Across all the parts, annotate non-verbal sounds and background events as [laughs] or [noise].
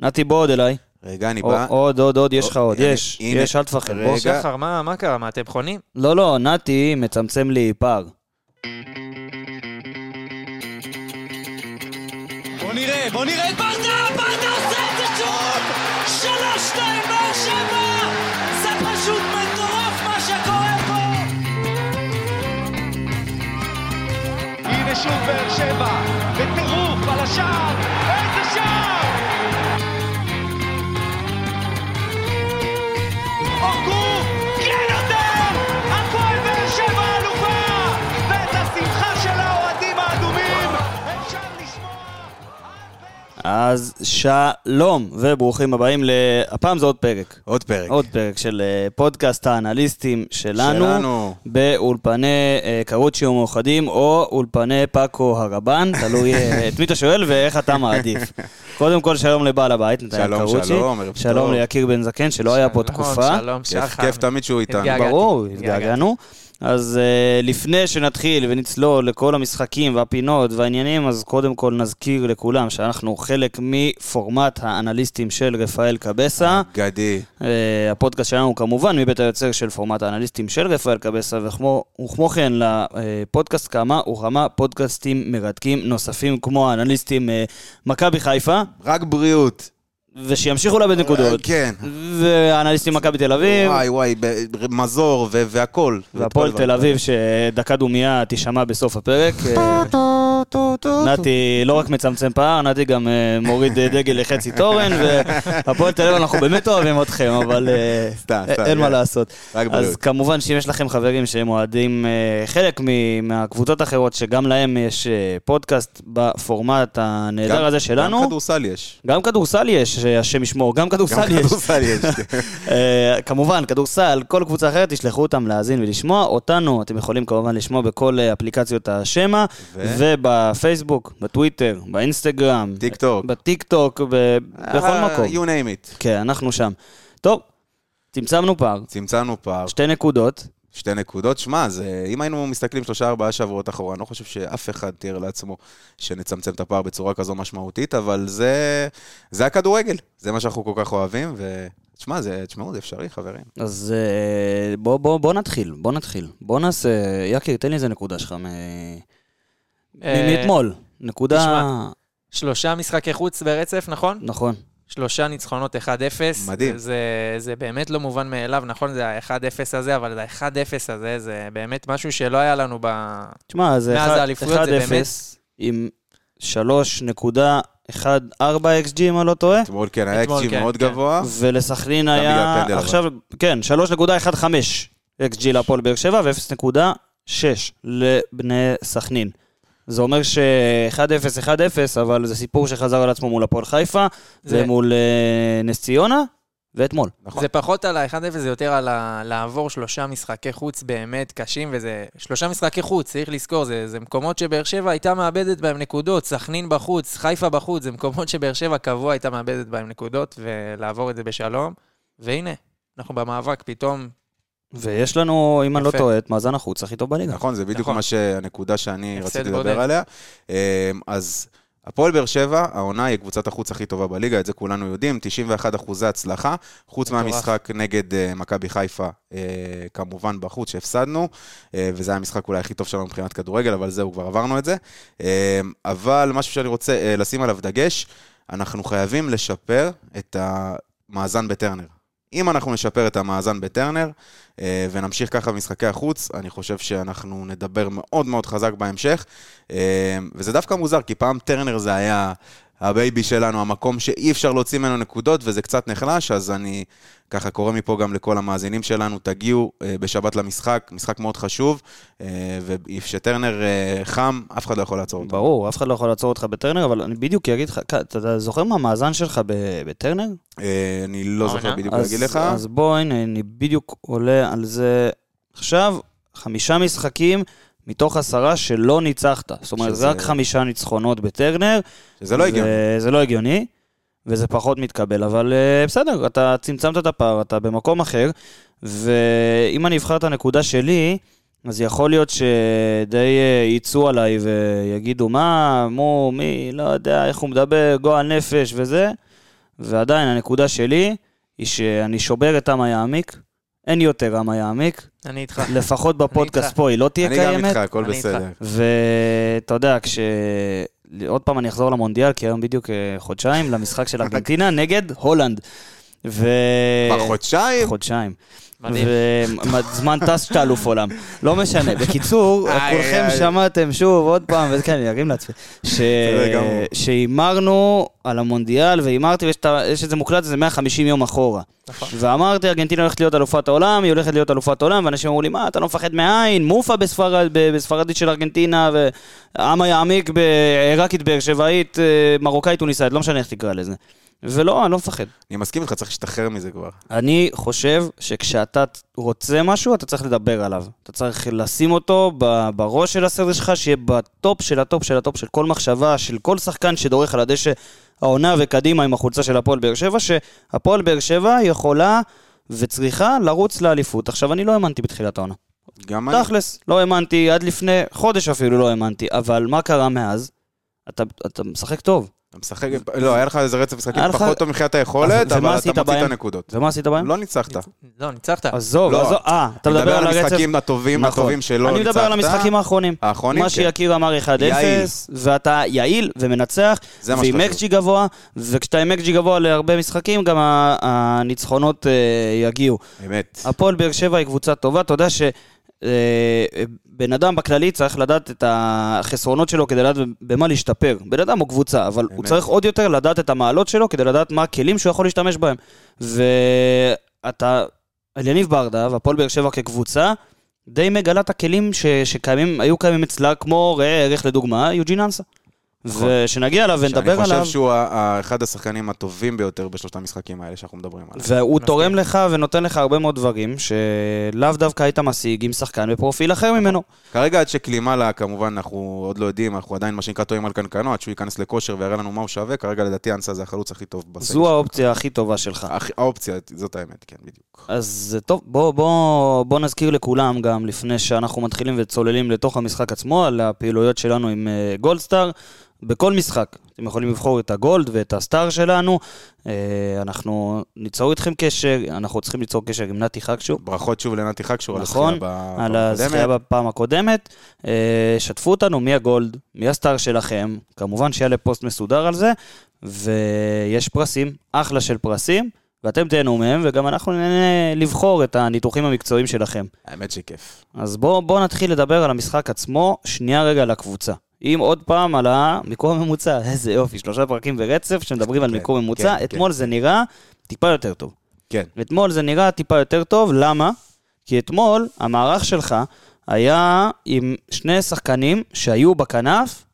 נתי בוא עוד אליי. רגע, אני בא. עוד, עוד, עוד, יש לך עוד, יש. יש, אל תפחד. בוא. שחר, מה מה קרה? מה, אתם חונים? לא, לא, נתי מצמצם לי פער. בוא נראה, בוא נראה את ברדה, ברדה עושה את זה שוב! שלוש, שתיים, באר שבע! זה פשוט מטורף מה שקורה פה! הנה שוב באר שבע, בטירוף על השער, אז שלום, וברוכים הבאים ל... הפעם זה עוד פרק. עוד פרק. עוד פרק של אה, פודקאסט האנליסטים שלנו. שלנו. באולפני אה, קרוצ'יו מאוחדים, או אולפני פאקו הרבן, תלוי אה, את מי אתה שואל ואיך אתה מעדיף. [laughs] קודם כל, שלום לבעל הבית, שלום, קרוצ'י. שלום, ערב שלום טוב. ליקיר בן זקן, שלא היה פה שלום, תקופה. שלום, כיף- שחר. כיף תמיד שהוא איתנו. ברור. התגעגענו. אז uh, לפני שנתחיל ונצלול לכל המשחקים והפינות והעניינים, אז קודם כל נזכיר לכולם שאנחנו חלק מפורמט האנליסטים של רפאל קבסה. גדי. Uh, הפודקאסט שלנו כמובן מבית היוצר של פורמט האנליסטים של רפאל קבסה, וכמו, וכמו כן לפודקאסט כמה וכמה פודקאסטים מרתקים נוספים כמו האנליסטים uh, מכבי חיפה, רק בריאות. ושימשיכו לאבד נקודות. כן. והאנליסטים מכבי תל אביב. וואי וואי, מזור ו- והכל. והפועל תל אביב, שדקה דומייה תישמע בסוף הפרק. [laughs] אה, נתי לא רק מצמצם פער, נתי גם אה, מוריד אה, דגל לחצי תורן, והפועל [laughs] תל אביב, אנחנו באמת אוהבים אתכם, אבל אה, אין מה. לעשות. אז. כמובן שאם יש לכם חברים שהם אוהדים חלק מהקבוצות האחרות, שגם להם יש פודקאסט בפורמט הנהדר גם- הזה שלנו. גם כדורסל יש. גם כדורסל יש, השם ישמור, גם גם כדורסל יש. כדורסל יש. [laughs] אה, כמובן, כדורסל, כל קבוצה אחרת, תשלחו אותם להאזין ולשמוע. אותנו אתם יכולים כמובן לשמוע בכל אפליקציות השמע, ו? ובפייסבוק, בטוויטר, באינסטגרם, טיק טוק. בטיק טוק, ב- בכל אה, מקום. You name it. כן, אנחנו שם. טוב, צמצמנו פער, צמצמנו פער. שתי נקודות. שתי נקודות. שמע, זה- אם היינו מסתכלים שלושה ארבעה שבועות אחורה, אני לא חושב שאף אחד תיאר לעצמו שנצמצם את הפער בצורה כזו משמעותית, אבל זה, זה הכדורגל, זה מה שאנחנו כל כך אוהבים, ותשמע, זה, תשמעו, זה אפשרי, חברים. אז אה, בוא, בוא, בוא נתחיל, בוא נתחיל. בוא נעשה, יקיר, תן לי איזה נקודה שלך מ- אה, מאתמול. נקודה... תשמע. שלושה משחקי חוץ ברצף, נכון? נכון. שלושה ניצחונות 1-0. מדהים. זה, זה באמת לא מובן מאליו, נכון? זה ה-1-0 הזה, אבל ה-1-0 הזה זה באמת משהו שלא היה לנו ב... תשמע, זה מאז אחד- האליפויות זה 1-0 באמת- עם 3.14 XG, אם אני לא טועה, אתמול כן, היה אקג'י כן, מאוד כן. גבוה. ולסכנין היה פנדל, אבל. עכשיו, כן, 3.15 XG להפועל באר שבע ו-0.6 לבני סכנין. זה אומר ש-1-0, 1-0, אבל זה סיפור שחזר על עצמו מול הפועל חיפה, זה- ומול אה, נס ציונה, ואתמול. נכון. זה פחות על ה-1-0, זה יותר על ה- לעבור שלושה משחקי חוץ באמת קשים, וזה... שלושה משחקי חוץ, צריך לזכור, זה, זה מקומות שבאר שבע הייתה מאבדת בהם נקודות, סכנין בחוץ, חיפה בחוץ, זה מקומות שבאר שבע קבוע הייתה מאבדת בהם נקודות, ולעבור את זה בשלום. והנה, אנחנו במאבק, פתאום... ויש לנו, אם אני לא יפה. טועה, את מאזן החוץ הכי טוב בליגה. נכון, זה בדיוק נכון. מה שהנקודה שאני רציתי בודד. לדבר עליה. אמ, אז הפועל באר שבע, העונה היא קבוצת החוץ הכי טובה בליגה, את זה כולנו יודעים, 91 אחוזי הצלחה, חוץ מטורף. מהמשחק נגד אה, מכבי חיפה, אה, כמובן בחוץ שהפסדנו, אה, וזה היה המשחק אולי הכי טוב שלנו מבחינת כדורגל, אבל זהו, כבר עברנו את זה. אמ, אבל משהו שאני רוצה לשים עליו דגש, אנחנו חייבים לשפר את המאזן בטרנר. אם אנחנו נשפר את המאזן בטרנר, אה, ונמשיך ככה במשחקי החוץ, אני חושב שאנחנו נדבר מאוד מאוד חזק בהמשך. אה, וזה דווקא מוזר, כי פעם טרנר זה היה הבייבי שלנו, המקום שאי אפשר להוציא ממנו נקודות, וזה קצת נחלש, אז אני ככה קורא מפה גם לכל המאזינים שלנו, תגיעו אה, בשבת למשחק, משחק מאוד חשוב, אה, וכשטרנר אה, חם, אף אחד לא יכול לעצור אותו. ברור, אף אחד לא יכול לעצור אותך בטרנר, אבל אני בדיוק אגיד לך, אתה- זוכר מה המאזן שלך בטרנר? אני לא זוכר העונה? בדיוק אז- להגיד לך. אז בוא, הנה, אני בדיוק עולה על זה עכשיו, חמישה משחקים מתוך עשרה שלא ניצחת. זאת אומרת, שזה- זה רק חמישה ניצחונות בטרנר. שזה לא הגיוני. זה לא הגיוני, וזה פחות מתקבל, אבל אה, בסדר, אתה צמצמת את הפער, אתה במקום אחר, ואם אני אבחר את הנקודה שלי, אז יכול להיות שדי אה, יצאו עליי ויגידו, מה, מו, מי, לא יודע איך הוא מדבר, גועל נפש וזה, ועדיין הנקודה שלי היא שאני שובר את עם היעמיק, אין יותר עם היעמיק, אני איתך. לפחות בפודקאסט. פה היא לא תהיה אני גם קיימת. איתך, הכל אני איתך. בסדר. ואתה יודע, כש... עוד פעם אני אחזור למונדיאל, כי היום בדיוק אה, חודשיים למשחק של [laughs] ארגנטינה נגד הולנד. ו... בחודשיים? חודשיים. מדהים. וזמן טס שאתה אלוף עולם. לא משנה. בקיצור, כולכם. שמעתם שוב, עוד פעם, וזה כן, אני ארים לעצמי. שהימרנו על המונדיאל, והימרתי, ויש את זה מוקלט, זה 150 יום אחורה. נכון. ואמרתי, ארגנטינה הולכת להיות אלופת העולם, היא הולכת להיות אלופת העולם, ואנשים אמרו לי, מה, אתה לא מפחד מעין? מופה בספרדית של ארגנטינה, ועם היעמיק בעיראקית, באר שבעית, אה, מרוקאית, טוניסאית, לא משנה איך תקרא לזה. ולא, אני לא מפחד. אני מסכים איתך, צריך להשתחרר מזה כבר. אני חושב שכשאתה רוצה משהו, אתה צריך לדבר עליו. אתה צריך לשים אותו בראש של הסדר שלך, שיהיה ב top של ה top של ה top של כל מחשבה, של כל שחקן שדורך על הדשא העונה וקדימה עם החולצה של הפועל באר שבע, שהפועל באר שבע יכולה וצריכה לרוץ לאליפות. עכשיו, אני לא האמנתי בתחילת העונה. גם אני. תכלס, לא האמנתי, עד לפני חודש אפילו לא האמנתי, אבל מה קרה מאז? אתה, אתה משחק טוב. אתה משחק, לא, היה לך איזה רצף משחקים פחות טוב מבחינת היכולת, אבל אתה מוציא את? הנקודות. ומה עשית בהם? לא ניצחת. לא, ניצחת. עזוב, לא, עזוב, אה, אתה מדבר על הרצף... המשחקים הטובים, נכון. הטובים שלא אני ניצחת. מדבר על המשחקים האחרונים. האחרונים, מה כן. שיקיר אמר 1-0, יעיל. ואתה יעיל ומנצח, מה ועם. אקג'י גבוה, וכשאתה עם אקג'י גבוה להרבה משחקים, גם ה- הניצחונות אה, יגיעו. אמת. הפועל באר שבע היא קבוצה טובה, אתה יודע ש... אה, בן אדם בכללי צריך לדעת את החסרונות שלו כדי לדעת במה להשתפר. בן אדם הוא קבוצה, אבל הוא אמת. צריך עוד יותר לדעת את המעלות שלו כדי לדעת מה הכלים שהוא יכול להשתמש בהם. ואתה, אליניב ברדה והפועל באר שבע כקבוצה, די מגלה את הכלים ש, שקיימים, היו קיימים אצלה, כמו ראה ערך לדוגמה, יוג'ין אנסה. נכון. ושנגיע אליו ונדבר שאני עליו. חושב שהוא אחד השחקנים הטובים ביותר בשלושת המשחקים האלה שאנחנו מדברים עליהם. והוא תורם לך ונותן לך הרבה מאוד דברים שלאו דווקא היית משיג עם שחקן בפרופיל אחר ממנו. כרגע עד שקלימלה, כמובן, אנחנו עוד לא יודעים, אנחנו עדיין מה שנקרא טועים על קנקנו, עד שהוא ייכנס לכושר ויראה לנו מה הוא שווה, כרגע לדעתי אנסה זה החלוץ הכי טוב בסגל. זו האופציה הכי טובה שלך. האופציה, זאת האמת, כן, בדיוק. אז טוב, בוא, בוא, בוא נזכיר לכולם גם, לפני שאנחנו מתחילים וצוללים לתוך המשחק עצמו, על הפעילויות שלנו עם אה, גולדסטאר. בכל משחק, אתם יכולים לבחור את הגולד ואת הסטאר שלנו. אה, אנחנו ניצור איתכם קשר, אנחנו צריכים ליצור קשר עם נתי חקשו. ברכות שוב לנתי חקשור על נכון, על הזכייה. בפעם הקודמת. אה, שתפו אותנו מי הגולד, מי הסטאר שלכם. כמובן שיעלה פוסט מסודר על זה, ויש פרסים, אחלה של פרסים, ואתם תהנו מהם, וגם אנחנו נהנה לבחור את הניתוחים המקצועיים שלכם. האמת שכיף. אז בואו בוא נתחיל לדבר על המשחק עצמו, שנייה רגע על הקבוצה. אם עוד פעם על המיקום הממוצע, [laughs] איזה יופי, שלושה פרקים ברצף שמדברים על כן, מיקום ממוצע, כן, אתמול זה נראה טיפה יותר טוב. כן. אתמול זה נראה טיפה יותר טוב, למה? כי אתמול המערך שלך היה עם שני שחקנים שהיו בכנף,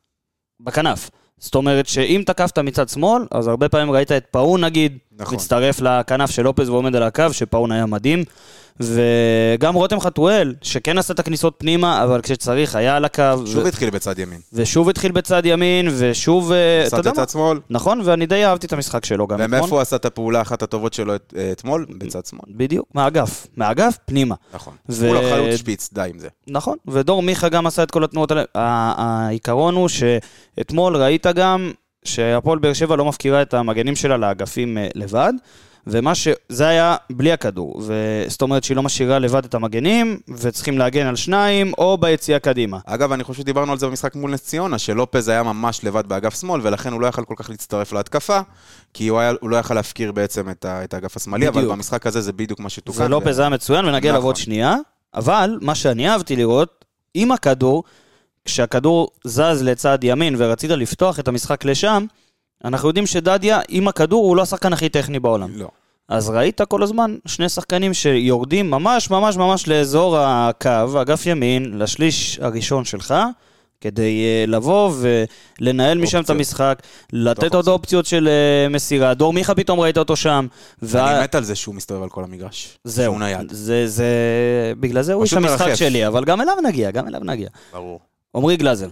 בכנף. זאת אומרת שאם תקפת מצד שמאל, אז הרבה פעמים ראית את פאון נגיד, נכון. מצטרף לכנף של לופז ועומד על הקו, שפאון היה מדהים. וגם רותם חתואל, שכן עשה את הכניסות פנימה, אבל כשצריך היה על הקו. שוב ו- התחיל בצד ימין. ושוב התחיל בצד ימין, ושוב... אה, עשה את? הצד שמאל. נכון, ואני די אהבתי את המשחק שלו גם ומאיפה אתמול. הוא עשה את הפעולה אחת הטובות שלו את- אה, אתמול? בצד שמאל. בדיוק, מהאגף. מהאגף, פנימה. נכון. ו- הוא לא חלוץ שפיץ, די עם זה. נכון, ודור מיכה גם עשה את כל התנועות האלה. העיקרון הוא שאתמול ראית גם שהפועל באר שבע לא מפקירה את המגנים שלה לאגפים אה, לבד, ומה ש... זה היה בלי הכדור. ו- זאת אומרת שהיא לא משאירה לבד את המגנים, וצריכים להגן על שניים, או ביציאה קדימה. אגב, אני חושב שדיברנו על זה במשחק מול נס ציונה, שלופז היה ממש לבד באגף שמאל, ולכן הוא לא יכל כל כך להצטרף להתקפה, כי הוא, היה, הוא לא יכל להפקיר בעצם את, ה, את האגף השמאלי, אבל בדיוק. במשחק הזה זה בדיוק מה שתוקן. ולופז היה מצוין, ונגיע אליו נכון. עוד שנייה. אבל מה שאני אהבתי לראות, עם הכדור, כשהכדור זז לצד ימין ורצית לפתוח את המשחק לשם, אנחנו יודעים שדדיה, עם הכדור, הוא לא השחקן הכי טכני בעולם. לא. אז ראית כל הזמן שני שחקנים שיורדים ממש ממש ממש לאזור הקו, אגף ימין, לשליש הראשון שלך, כדי uh, לבוא ולנהל משם את. המשחק, לתת עוד אופציות. של uh, מסירה. דור מיכה פתאום ראית אותו שם. וה- אני מת על זה שהוא מסתובב על כל המגרש. זהו, שהוא נייד. זה, זה, בגלל זה הוא איש המשחק. שלי, אבל גם אליו נגיע, גם אליו נגיע. ברור. עמרי גלאזר,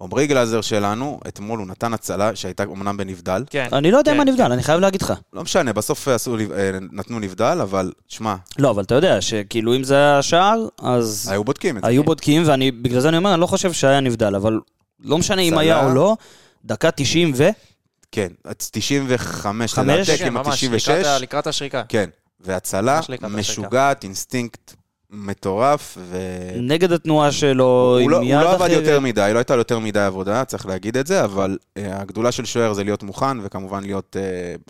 עמרי גלאזר שלנו, אתמול הוא נתן הצלה שהייתה אמנם בנבדל. כן. אני לא יודע כן, מה כן. נבדל, אני חייב להגיד לך. לא משנה, בסוף עשו, אה, נתנו נבדל, אבל שמע, לא, אבל אתה יודע שכאילו אם זה היה שער, אז היו בודקים את זה. היו בודקים, ובגלל זה אני אומר, אני לא חושב שהיה נבדל, אבל לא משנה אם. היה או לא, דקה 90 ו... כן, 95 חמש? לדעתי, כן, כמעט ממש, 96. לקראת השריקה. כן, והצלה משוגעת, אינסטינקט מטורף, ו... נגד התנועה שלו, הוא עם לא, הוא יד לא עבד אחרת. יותר מדי, לא הייתה לו יותר מדי עבודה, צריך להגיד את זה, אבל אה, הגדולה של שוער זה להיות מוכן, וכמובן להיות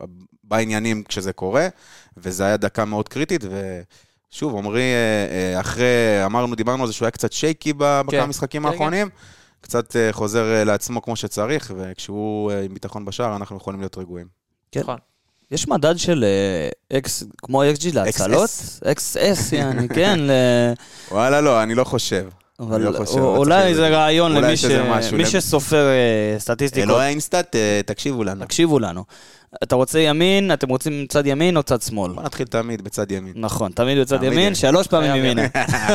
אה, בעניינים כשזה קורה, וזה היה דקה מאוד קריטית, ושוב, עמרי, אה, אה, אחרי, אמרנו, דיברנו על זה שהוא היה קצת shaky ב- בכמה משחקים כן, האחרונים, קצת אה, חוזר לעצמו כמו שצריך, וכשהוא עם ביטחון בשער, אנחנו יכולים להיות רגועים. כן. נכון. יש מדד של אה, X, כמו xG להצלות? xS, יעני, כן. וואלה, לא, אני לא חושב. אבל לא חושב, אולי זה. רעיון למי ש- מי שסופר אה, סטטיסטיקות. אלוהי ה InStat, אה, תקשיבו לנו. תקשיבו לנו. אתה רוצה ימין, אתם רוצים צד ימין או צד שמאל? בוא נתחיל תמיד בצד ימין. נכון, תמיד בצד ימין. שלוש פעמים ימינה.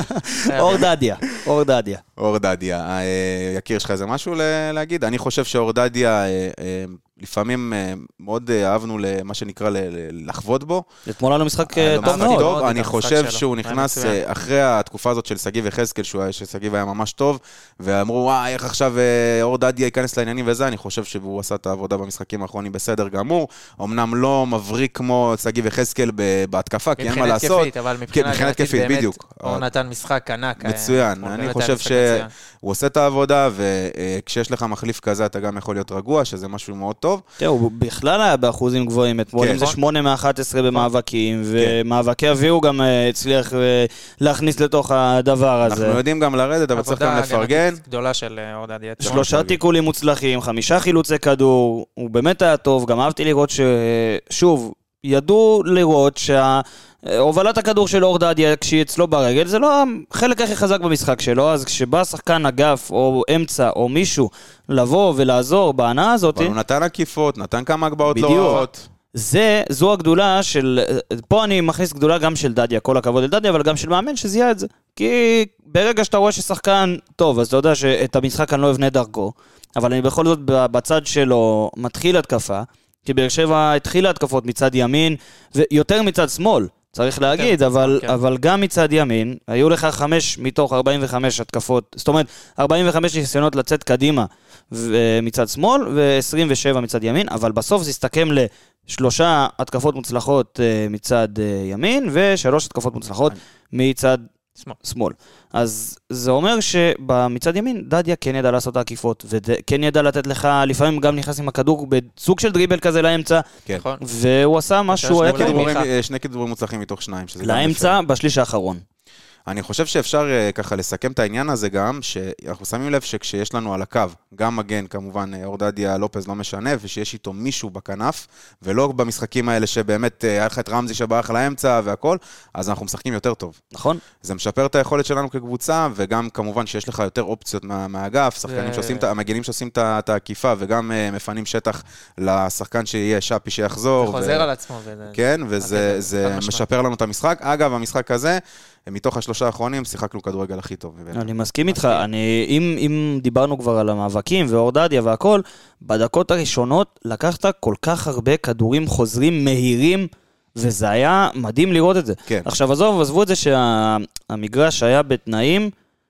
[laughs] אור דדיה, אור דדיה. אור דדיה, אה, יקיר, יש לך איזה משהו להגיד? אני חושב שאור דדיה, אה, אה, לפעמים מאוד אה, אהבנו למה שנקרא ל- ל- לחבוט בו. אתמול היה לו משחק טוב מאוד. אני חושב. שהוא נכנס אחרי התקופה הזאת של שגיב יחזקאל, ששגיב היה ממש טוב, ואמרו, וואי, איך עכשיו אור דדיה ייכנס לעניינים וזה, אני חושב שהוא עשה את העבודה במשחקים האחרונים בסדר גמור. אמנם לא מבריק כמו שגיב יחזקאל ב- בהתקפה, כי אין מה מבחינת לעשות. התקפית, אבל מבחינה מבחינה הגנתית התקפית, באמת, בדיוק. אור נתן משחק ענק. אה, מצוין, הוא אני חושב היה משחק מצוין. הוא עושה את העבודה, וכשיש לך מחליף כזה, אתה גם יכול להיות רגוע, שזה משהו מאוד טוב. תראה, הוא בכלל היה באחוזים גבוהים אתמול, כן. אם זה נכון. 8 מ-11 במאבקים, ומאבקי אוויר הוא גם אה, הצליח אה, להכניס לתוך הדבר אנחנו הזה. יודעים גם לרדת, אבל צריך גם לפרגן. גדולה של אה, אור דדיה. שלושה. תיקולים מוצלחים, חמישה חילוצי כדור, הוא באמת היה טוב, גם אהבתי לראות ש... שוב, ידעו לראות שהובלת הכדור של אור דדיה, כשהיא אצלו ברגל, זה לא החלק הכי חזק במשחק שלו, אז כשבא שחקן אגף או אמצע או מישהו לבוא ולעזור בהנאה הזאת, אבל הוא נתן עקיפות, נתן כמה הגבהות לא. רעות. זה, זו הגדולה של, פה אני מכניס גדולה גם של דדיה, כל הכבוד לדדיה, אבל גם של מאמן שזיהה את זה. כי ברגע שאתה רואה ששחקן טוב, אז אתה יודע שאת המשחק אני לא אבנה דרכו, אבל אני בכל זאת בצד שלו מתחיל התקפה, כי באר שבע התחילה התקפות מצד ימין, ויותר מצד שמאל. צריך להגיד, מצד אבל, כן. אבל גם מצד ימין, היו לך חמש מתוך 45 התקפות, זאת אומרת, 45 ניסיונות לצאת קדימה מצד שמאל, ו-27 מצד ימין, אבל בסוף זה הסתכם לשלושה התקפות מוצלחות אה, מצד אה, ימין, ושלוש התקפות מוצלחות מצד שמאל. שמאל. אז זה אומר שבמצד ימין, דדיה כן ידע לעשות את העקיפות, וכן ידע לתת לך, לפעמים גם נכנס עם הכדור בסוג של דריבל כזה לאמצע, כן. נכון. והוא עשה היה שני מיכה. אה, מוצלחים מתוך שניים, שזה גם יפה. לאמצע בשליש האחרון. אני חושב שאפשר אה, ככה לסכם את העניין הזה גם, שאנחנו שמים לב שכשיש לנו על הקו, גם מגן כמובן, אה, אורדדיה לופז לא משנה, ושיש איתו מישהו בכנף, ולא במשחקים האלה שבאמת אה, היה לך את רמזי שברח לאמצע והכל, אז אנחנו משחקים יותר טוב. נכון? זה משפר את היכולת שלנו כקבוצה, וגם כמובן שיש לך יותר אופציות מה, מהאגף, שחקנים ו- שעושים, המגנים שעושים את העקיפה, וגם מפנים שטח לשחקן שיהיה שפי שיחזור. זה חוזר על עצמו. כן, וזה. משפר לנו את המשחק. אגב, המשחק הזה, מתוך השלושה האחרונים, שיחקנו כדורגל הכי טוב. אני מסכים איתך, אני, אם, אם דיברנו כבר על המאבקים ואור דדיה והכל, בדקות הראשונות לקחת כל כך הרבה כדורים חוזרים מהירים, וזה היה מדהים לראות את זה. כן. עכשיו עזוב, עזבו את זה שהמגרש היה בתנאים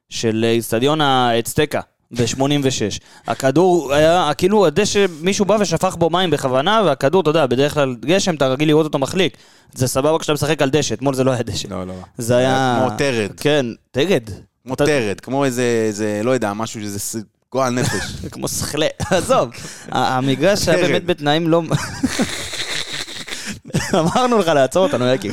של איצטדיון האצטקה. ב-86. הכדור היה, כאילו הדשא, מישהו בא ושפך בו מים בכוונה, והכדור, אתה יודע, בדרך כלל גשם, אתה רגיל לראות אותו מחליק. זה סבבה כשאתה משחק על דשא, אתמול זה לא היה דשא. לא, לא. זה היה... כמו טרד. כן, טרד. כמו טרד, כמו איזה, איזה, לא יודע, משהו שזה גועל נפש. [laughs] כמו שכלה, עזוב. המגרש היה. באמת בתנאים לא... אמרנו לך לעצור אותנו, יקי.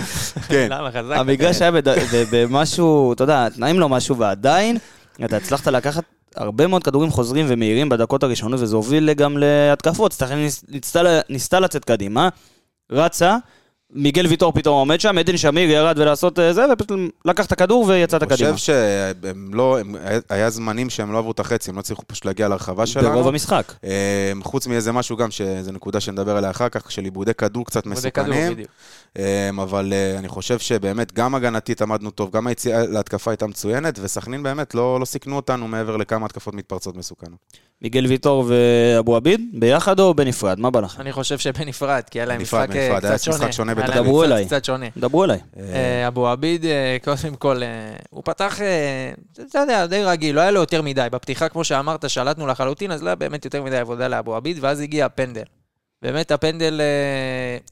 כן. המגרש היה בד- ב- במשהו, אתה יודע, תנאים לא משהו, ועדיין אתה הצלחת לקחת הרבה מאוד כדורים חוזרים ומהירים בדקות הראשונות, וזה הוביל גם להתקפות. ניסתה- ניסתה לצאת קדימה, רצה, מיגל ויטור פתאום עומד שם, עדן שמיר ירד ולעשות אה, זה, ופשוט לקח את הכדור ויצאת אני קדימה. חושב שהם לא, הם- היה זמנים שהם לא עברו את החצי, הם לא הצליחו פשוט להגיע להרחבה שלנו. ברוב המשחק. אה, חוץ מאיזה משהו גם, שזו נקודה שנדבר עליה אחר כך, של עיבודי כדור קצת כדור, מסוכנים. אה, אבל אה, אני חושב שבאמת גם הגנתית עמדנו טוב, גם היציאה להתקפה הייתה מצוינת, וסכנין באמת לא לא סיכנו אותנו מעבר לכמה התקפות מתפרצות מסוכנות. מיגל ויטור ואבו עביד, ביחד או בנפרד? מה בא לך? אני חושב שבנפרד, כי היה להם משחק אה, קצת שונה. בתכלית. דברו אליי. קצת שונה. דברו אליי. אה, אבו עביד, אה, קודם כל, אה, הוא פתח, אתה יודע, די רגיל, לא היה לו יותר מדי. בפתיחה, כמו שאמרת, שלטנו לחלוטין, אז לא היה באמת יותר מדי עבודה לאבו עביד, ואז הגיע הפנדל. באמת הפנדל...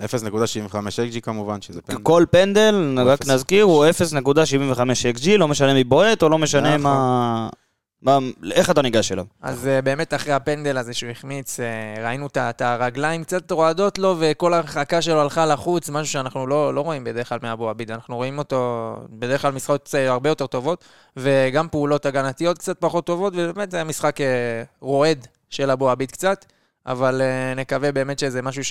אה, 0.75 XG כמובן, שזה פנדל. כל פנדל, רק. נזכיר, הוא 0.75 XG, לא משנה מי בועט או לא משנה נכון. מה... מה- איך אתה ניגש אליו. אז אה, באמת אחרי הפנדל הזה שהוא החמיץ, אה, ראינו את הרגליים קצת רועדות לו, וכל ההרחקה שלו הלכה לחוץ, משהו שאנחנו לא, לא רואים בדרך כלל מאבו עביד. אנחנו רואים אותו בדרך כלל משחקות אה, הרבה יותר טובות, וגם פעולות הגנתיות קצת פחות טובות, ובאמת זה היה משחק אה, רועד של אבו עביד קצת, אבל אה, נקווה באמת שזה משהו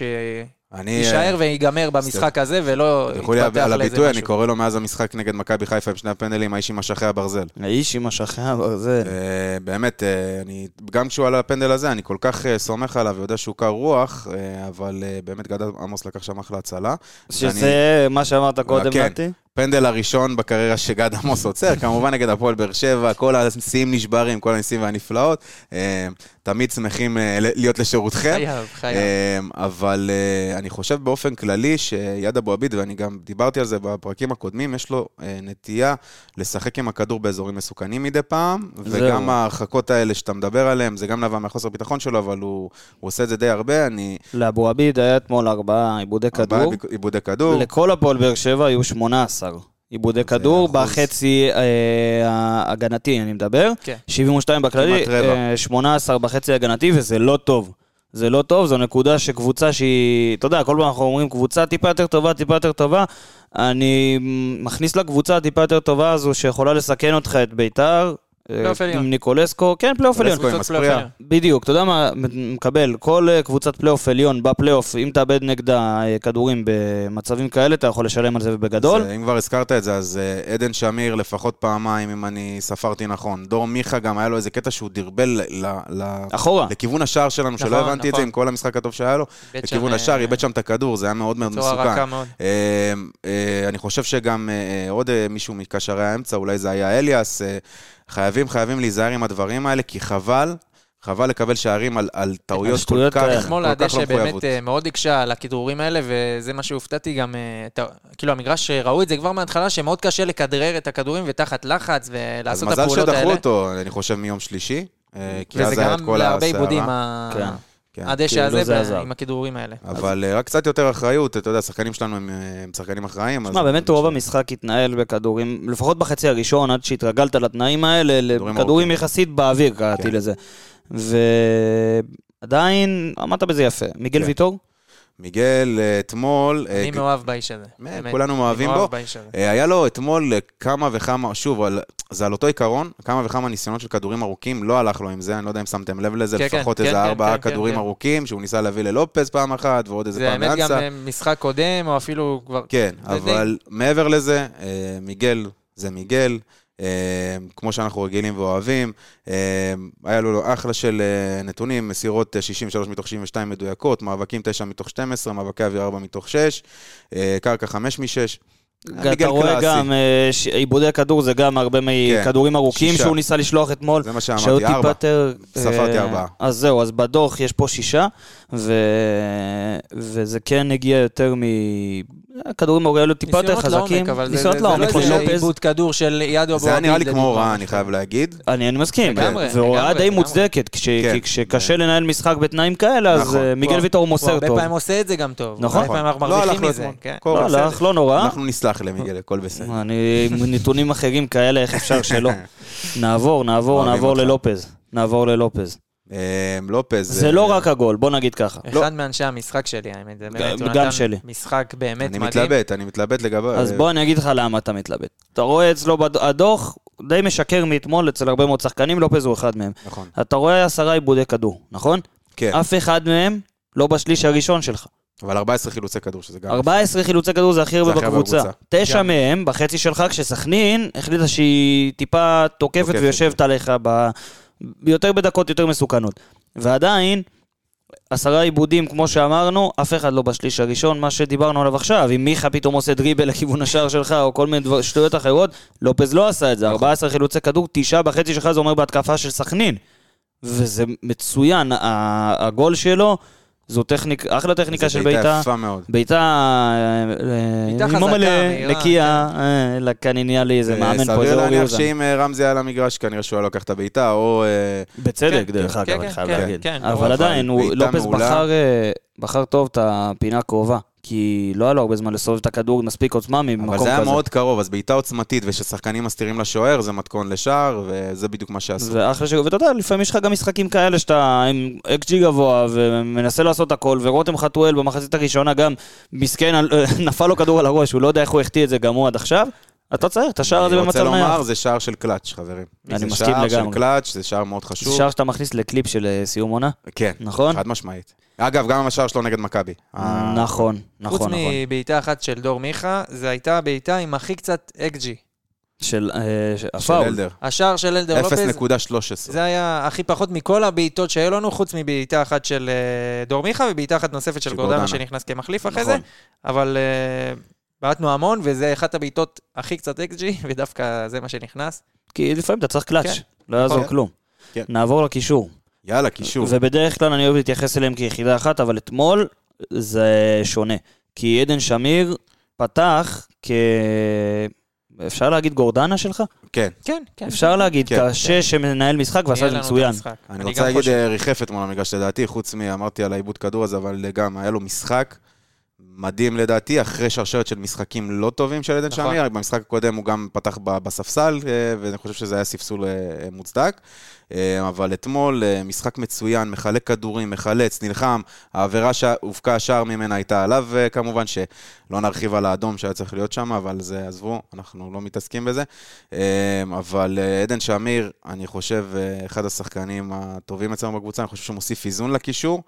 אני... שיישאר ויגמר במשחק הזה, ולא תלכו לי יתפתח על לאיזה הביטוי, אני משהו. קורא לו מאז המשחק נגד מכבי חיפה עם שני הפנדלים, האיש עם אשכי הברזל. האיש עם אשכי הברזל. אה, באמת, אה, אני, גם כשהוא עלה לפנדל הזה, אני כל כך אה, סומך עליו ויודע שהוא קר רוח, אה, אבל אה, באמת גד עמוס לקח שם אחלה הצלה. שזה מה שאמרת קודם, כן. נתי? פנדל הראשון בקריירה שגד עמוס עוצר, כמובן נגד הפועל באר שבע, כל השיאים נשברים, כל הניסים והנפלאות. אה, תמיד שמחים אה, להיות לשירותכם. חייב, חייב. אה, אבל אני חושב באופן כללי שיד אבו עביד, ואני גם דיברתי על זה בפרקים הקודמים, יש לו נטייה לשחק עם הכדור באזורים מסוכנים מדי פעם, זהו. וגם ההרחקות האלה שאתה מדבר עליהן, זה גם נבע מהחוסר ביטחון שלו, אבל הוא, הוא עושה את זה די הרבה. אני... לאבו עביד היה אתמול ארבעה עיבודי ארבעה כדור. עיב- עיבודי כדור. לכל הפועל באר שבע היו 18 עיבודי כדור. בחצי אה, ההגנתי, אני מדבר. כן. 72 בכללי, כמעט רבע. אה, 18 בחצי ההגנתי, וזה לא טוב. זה לא טוב, זו נקודה שקבוצה שהיא, אתה יודע, כל פעם אנחנו אומרים קבוצה טיפה יותר טובה, טיפה יותר טובה. אני מכניס לקבוצה הטיפה יותר טובה הזו שיכולה לסכן אותך את ביתר. אה, פלייאוף עליון. עם ניקולסקו, כן, פלייאוף עליון. בדיוק, אתה יודע מה, מקבל, כל אה, קבוצת פלייאוף עליון בפלייאוף, אם תאבד נגדה אה, כדורים במצבים כאלה, אתה יכול לשלם על זה ובגדול. אז, אה, אם כבר הזכרת את זה, אז אה, עדן שמיר לפחות פעמיים, אם אני ספרתי נכון. דור מיכה גם היה לו איזה קטע שהוא דרבל ל- ל- אחורה. לכיוון השער שלנו, שלא נכון, הבנתי את זה נכון. עם כל המשחק הטוב שהיה לו. לכיוון השער, אה, איבד שם את הכדור, זה היה מאוד מאוד מסוכן. אה, אה, אני חושב שגם אה, אה, עוד אה, מישהו מקשרי האמצע, אולי זה היה אליאס, אה, חייבים, חייבים להיזהר עם הדברים האלה, כי חבל, חבל לקבל שערים על, על טעויות כל כך. אתמול כל הדשא כך לא מחויבות. באמת אה, מאוד הקשה על הכדרורים האלה, וזה מה שהופתעתי גם, אה, כאילו המגרש, אה, ראו את זה כבר מההתחלה, שמאוד קשה לכדרר את הכדורים ותחת לחץ אז ולעשות את מזל הפעולות שדחו האלה. אותו, אני חושב, מיום שלישי, אה, כי אז וזה היה את גרם כל להרבה הסערה. עיבודים, ה- כן. כן. הדשא כאילו הזה ב-. עם הכדרורים האלה. אבל אה, רק קצת יותר אחריות, אתה יודע, השחקנים שלנו הם, אה, הם שחקנים אחראיים. תשמע, באמת רוב המשחק התנהל בכדורים, לפחות בחצי הראשון, עד שהתרגלת לתנאים האלה, כדורים לכדורים. יחסית באוויר, קראתי כן. לזה. ועדיין, עמדת בזה יפה. מיגל כן. ויטור? מיגל אה, אתמול... אה, אני מאוהב באיש הזה. באמת. כולנו מאוהבים בו. אה, היה לו אתמול אה, כמה וכמה, שוב, זה על אותו עיקרון, כמה וכמה ניסיונות של כדורים ארוכים, לא הלך לו עם זה, אני לא יודע אם שמתם לב לזה, כן, לפחות כן, איזה כן, ארבעה כדורים. ארוכים, שהוא ניסה להביא ללופז פעם אחת, ועוד איזה זה פעם האמת גם לאנסה. אה, משחק קודם, או אפילו כבר... כן, זה אבל מעבר לזה, אה, מיגל זה מיגל, אה, כמו שאנחנו רגילים ואוהבים. אה, היה לו אחלה של אה, נתונים, מסירות אה, 63 מתוך 72 מדויקות, מאבקים 9 מתוך 12, מאבקי אוויר 4 מתוך 6, אה, קרקע 5 מ-6. אתה רואה גם, אה, עיבודי כדור זה גם הרבה מכדורים ארוכים שישה. שהוא ניסה לשלוח אתמול. זה מה שאמרתי, ארבע. ספרתי אה, ארבעה. אז זהו, אז בדוח יש פה שישה. וזה כן הגיע יותר הכדורים האלו טיפה יותר ניסיונות לעומק, חזקים. אבל זה- לא איזה. עיבוד כדור של יד אבו זה היה נראה לי כמו. הוראה, אני חייב להגיד. אני, אני מסכים, והוראה די. מוצדקת, כן. כי כשקשה לנהל משחק בתנאים כאלה, אז נכון. אה, מיגל הוא- ויטור הוא מוסר הרבה טוב. פעמים עושה את זה גם טוב. נכון. הרבה פעמים אנחנו לא הלך מרוויחים לו מזה. אתמול. כן. לא בסדר. הלך, לא נורא. אנחנו נסלח למיגל, הכל בסדר. אני, עם נתונים אחרים כאלה, איך אפשר שלא? [laughs] נעבור, נעבור, נעבור. ללופז. נעבור ללופז. אה, לופז... זה אה, לא רק הגול, בוא נגיד ככה. אחד מאנשי המשחק שלי, האמת. זה באמת, הוא גם נתן שלי. משחק באמת אני מדהים. מתלבט, אני מתלבט לגבי... אז בוא אני אגיד לך למה אתה מתלבט. אתה רואה אצלו, בד- הדוח די משקר מאתמול אצל הרבה מאוד שחקנים, לופז הוא אחד מהם. נכון. אתה רואה עשרה עיבודי כדור, נכון? כן, אף אחד מהם לא בשליש הראשון שלך. אבל 14 חילוצי כדור, שזה גם... 14 חילוצי כדור זה הכי הרבה בקבוצה. תשע. מהם בחצי שלך, כשסכנין החליטה שהיא טיפה תוקפת תוקפת. ויושבת עליך ב... יותר בדקות יותר מסוכנות. ועדיין, עשרה עיבודים, כמו שאמרנו, אף אחד לא בשליש הראשון, מה שדיברנו עליו עכשיו. אם מיכה פתאום עושה דריבל לכיוון השער שלך, או כל מיני דבר, שטויות אחרות, לופז לא עשה את זה. 14 חילוצי כדור, תשעה בחצי שלך, זה אומר בהתקפה של סכנין. וזה מצוין, הגול שלו, זו טכניק, אחלה טכניקה זו של בעיטה בעיטה. יפה מאוד. בעיטה, אה, בעיטה עם חזקה, מלא, מהירה, נקייה, אה, לכאן נהיה לי איזה אה, מאמן פה, סביר איזה אורי להניח אוזן. שאם אה, רמזי היה על המגרש, כנראה שהוא היה לוקח את הבעיטה, או... אה, בצדק, כן, דרך כן, אגב, כן, אני חייב כן, להגיד. כן, אבל אבל עדיין, לופס אה, בחר טוב את הפינה הקרובה, כי לא היה לו הרבה זמן לסובב את הכדור, מספיק עוצמה ממקום אבל כזה. זה היה מאוד קרוב, אז בעיטה עוצמתית וששחקנים מסתירים לשוער, זה מתכון לשער, וזה בדיוק מה שעשו. זה אחלה ש... ואתה יודע, לפעמים יש לך גם משחקים כאלה שאתה עם אקג'י גבוה ומנסה לעשות הכל, ורותם חתואל במחצית הראשונה גם מסכן, [laughs] נפל לו כדור על הראש, הוא לא יודע איך הוא החטיא את זה גם הוא עד עכשיו. אתה צריך את השער הזה אני רוצה במצב נייח. לומר, זה שער של קלאץ', חברים. אני זה מסכים שער של לגמרי. קלאץ', זה שער מאוד זה חשוב. שער שאתה מכניס לקליפ של אה, סיום עונה. כן, נכון? חד משמעית. אגב, גם השער שלו נגד מכבי. אה, נכון, חוץ נכון, נכון. מבעיטה אחת של דור מיכה, זו הייתה הבעיטה עם הכי קצת אקג'י. של אה, הפאול. אלדר. השער של אלדר לופז, 0.13. זה היה הכי פחות מכל הבעיטות שהיו לנו, חוץ מבעיטה אחת של אה, דור מיכה ובעיטה אחת נוספת של גורדנה. שנכנס כמחליף אחרי נכון. זה, אבל בעטנו המון, וזה אחת הבעיטות הכי קצת אקג'י, [laughs] ודווקא זה מה שנכנס. כי לפעמים אתה צריך קלאץ', כן. לא יעזור נכון. כלום. כן. נעבור לקישור. יאללה, קישור. ובדרך כלל אני אוהב להתייחס אליהם כיחידה אחת, אבל אתמול זה שונה. כי עדן שמיר פתח כ... אפשר להגיד גורדנה שלך? כן. כן, כן. אפשר להגיד כן. כשש שמנהל משחק ועשה את זה מצוין. אני רוצה להגיד אה, ריחף אתמול המגרש לדעתי, חוץ מ... אמרתי על העיבוד כדור הזה, אבל גם היה לו משחק מדהים לדעתי, אחרי שרשרת של משחקים לא טובים של עדן נכון. שמיר. במשחק הקודם הוא גם פתח בספסל, אה, ואני חושב שזה היה ספסול אה, מוצדק. אה, אבל אתמול אה, משחק מצוין, מחלק כדורים, מחלץ, נלחם. העבירה שהובקע השער ממנה הייתה עליו אה, כמובן, שלא נרחיב על האדום שהיה צריך להיות שם, אבל זה, עזבו, אנחנו לא מתעסקים בזה. אבל עדן שמיר, אני חושב, אחד השחקנים הטובים אצלנו בקבוצה, אני חושב שהוא מוסיף איזון לקישור,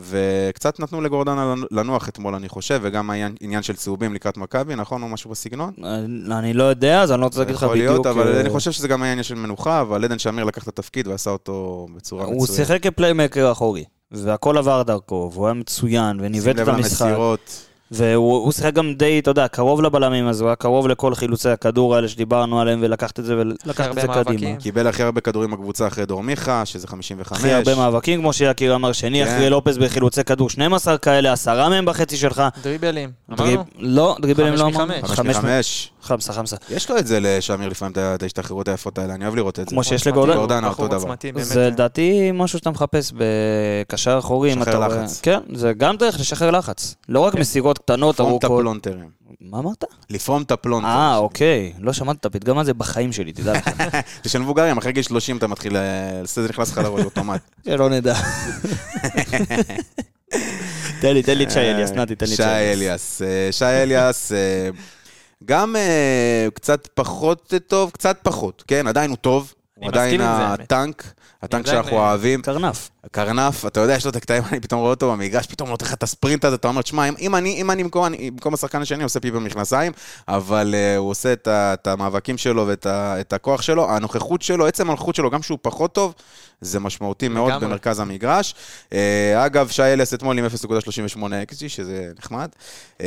וקצת נתנו לגורדנה לנוח אתמול, אני חושב, וגם העניין עניין של צהובים לקראת מכבי, נכון? או משהו בסגנון? אני לא יודע, אז אני לא רוצה להגיד לך יכול בדיוק. להיות, אבל אני חושב שזה גם העניין של מנוחה, אבל עדן שמיר לקח את התפקיד ועשה אותו בצורה מצוינת. הוא שיחק כפליימקר אחורי, והכל עבר דרכו, והוא היה מצוין, וניווט את שים לב המשחק. למסירות. והוא הוא שיחק גם די, אתה יודע, קרוב לבלמים, אז הוא היה קרוב לכל חילוצי הכדור האלה שדיברנו עליהם, ולקחת את זה ולקחת את זה מאבקים. קדימה. קיבל הכי הרבה כדורים בקבוצה אחרי דור מיכה, שזה 55. הכי הרבה מאבקים, כמו שיקיר אמר, שני כן. אחרי לופס בחילוצי כדור, 12 כאלה, עשרה מהם בחצי שלך. דריבלים, דריב- אמרנו? לא, דריבלים לא. אמרנו. חמש חמש מחמש. חמסה, חמסה. יש לו את זה לשמיר לפעמים, את ההשתחררות היפות האלה, אני אוהב לראות את זה. כמו שיש לגורדנה. אותו דבר. זה לדעתי משהו שאתה מחפש בקשר אחורי, לשחרר. לחץ. כן, זה גם דרך לשחרר לחץ. לא רק מסירות קטנות, לפרום את ארוכות. הפלונטרים. מה אמרת? לפרום את הפלונטרים. אה, אוקיי. לא שמעתי את הפתגם הזה בחיים שלי, תדע לך. [laughs] זה של מבוגרים, אחרי גיל 30 אתה מתחיל, אה, זה נכנס לך לראש אוטומט. [laughs] שלא נדע. תן לי, תן לי את שי אליאס, נתי, תן לי את שי אליאס. אה, שי אליאס, אה, גם אה, קצת פחות טוב, קצת פחות, כן? עדיין הוא טוב. אני הוא עדיין מסכים עם זה, האמת. הטנק, הטנק שאנחנו אוהבים. קרנף. קרנף, אתה יודע, יש לו את הקטעים, אני פתאום רואה אותו במגרש, פתאום נותן לך את הספרינט הזה, אתה אומר, תשמע, אם- אם אני, אם אני במקום, אני, במקום השחקן השני, עושה פיפי במכנסיים, אבל uh, הוא עושה את, ה, את המאבקים שלו ואת הכוח שלו, הנוכחות שלו, עצם הנוכחות שלו, גם שהוא פחות טוב, זה משמעותי מאוד לגמרי. במרכז המגרש. Uh, אגב, שי אליאס אתמול עם 0.38 XG, שזה נחמד. Uh,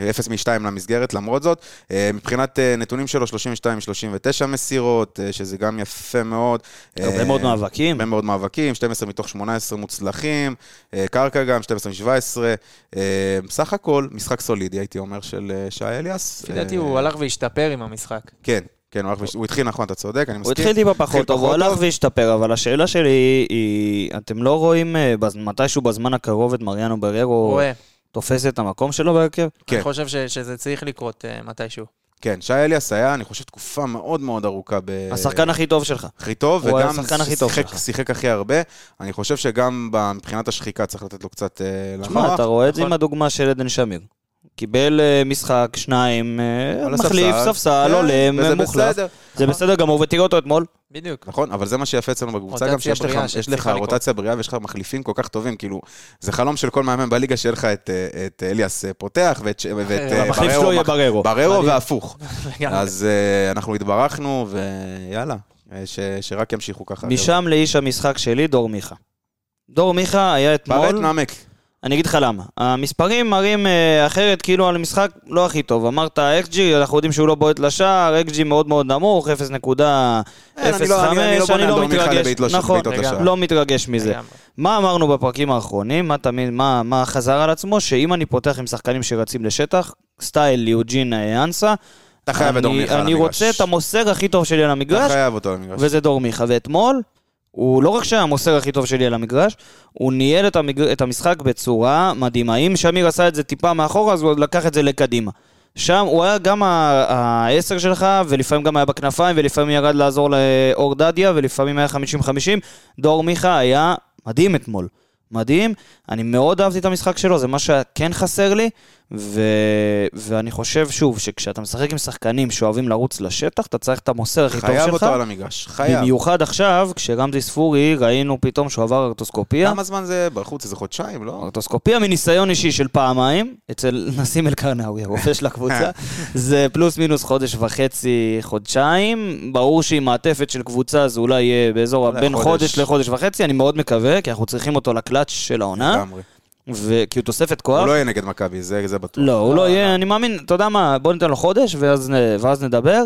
0 מ-2 למסגרת, למרות זאת. אה, מבחינת אה, נתונים שלו, 32 מ-39 מסירות, אה, שזה גם יפה מאוד. הרבה מאוד מאבקים. הרבה מאוד מאבקים, 12 מתוך 18 מוצלחים, קרקע גם, 12 מ-17. אה, סך הכל, משחק סולידי, הייתי אומר, של שי אליאס. לפי דעתי הוא הלך והשתפר עם המשחק. כן, כן, הוא הוא התחיל נכון, אתה צודק, אני הוא מסכים. התחיל טיפה פחות טוב, הוא הלך. והשתפר, אבל השאלה שלי היא, אתם לא רואים בז- מתישהו בזמן הקרוב את מריאנו בררו רואה. תופס את המקום שלו בהרכב? כן. אני חושב ש- שזה צריך לקרות אה, מתישהו. כן, שי אליאס היה, אני חושב, תקופה מאוד מאוד ארוכה ב... השחקן הכי טוב שלך. הכי טוב, הוא וגם השחקן הכי טוב שיחק- שלך. שיחק הכי הרבה. אני חושב שגם ב- מבחינת השחיקה צריך לתת לו קצת אה, תשמע. אתה רואה את זה נכון. עם הדוגמה של עדן שמיר. קיבל אה, משחק, שניים, מחליף. ספסל, כן, עולה, וזה מוחלף. זה בסדר גמור, ותראה אותו אתמול. בדיוק. נכון, אבל זה מה שיפה אצלנו בקבוצה, גם שיש לך, יש לך. רוטציה בריאה ויש לך מחליפים כל כך טובים, כאילו, זה חלום של כל מאמן בליגה שיהיה לך את, אה, את אליאס אה, פותח ואת, ואת אה, המחליף בררו שלו יהיה בררו. בררו. והפוך. [laughs] אז אנחנו התברכנו, ויאללה, ש- שרק ימשיכו ככה. משם לאיש המשחק שלי, דור מיכה. דור מיכה היה פרט אתמול, נעמק. אני אגיד לך למה. המספרים מראים אה, אחרת, כאילו על המשחק לא הכי טוב. אמרת XG, אנחנו יודעים שהוא לא בועט לשער, XG מאוד מאוד נמוך, 0.05, אין, אני לא- אני- אני לא דור מיכה לבעיט לש- נכון, בעיטות לשער. לא מתרגש מזה. לגמרי. מה אמרנו בפרקים האחרונים? מה תמיד, מה, מה חזר על עצמו? שאם אני פותח עם שחקנים שרצים לשטח, סטייל יוג'ין אה, אנסה, אתה חייב את דור אני- מיכה על אני. רוצה את המוסר הכי טוב שלי על אתה המגרש, חייב אותו על המגרש. וזה דור מיכה. ואתמול, הוא לא רק שהיה המוסר הכי טוב שלי על המגרש, הוא ניהל את, המג... את המשחק בצורה מדהימה. אם שמיר עשה את זה טיפה מאחורה, אז הוא לקח את זה לקדימה. שם הוא היה גם העשר שלך, ולפעמים גם היה בכנפיים, ולפעמים ירד לעזור לאור דדיה, ולפעמים היה 50-50. דור מיכה היה מדהים אתמול. מדהים, אני מאוד אהבתי את המשחק שלו, זה מה שכן חסר לי, ו... ואני חושב שוב, שכשאתה משחק עם שחקנים שאוהבים לרוץ לשטח, אתה צריך את המוסר הכי טוב שלך. חייב אותו על המגרש. חייב. במיוחד עכשיו, כשרמזי ספורי, ראינו פתאום שהוא עבר ארטוסקופיה. כמה זמן זה בחוץ? איזה חודשיים, לא? ארטוסקופיה מניסיון אישי של פעמיים, אצל [laughs] נסים אלקרנאווי, הרופא של הקבוצה. [laughs] זה פלוס מינוס חודש וחצי, חודשיים. ברור שעם מעטפת של קבוצה זה אולי יהיה באזור בין. חודש לחודש וחצי, אני מאוד מקווה, כי אנחנו צריכים אותו לקלאץ' של העונה, לגמרי. כי הוא תוספת כוח. הוא לא יהיה נגד מכבי, זה זה בטוח. לא, הוא לא יהיה, אני מאמין, אתה יודע מה, בוא ניתן לו חודש ואז ואז נדבר.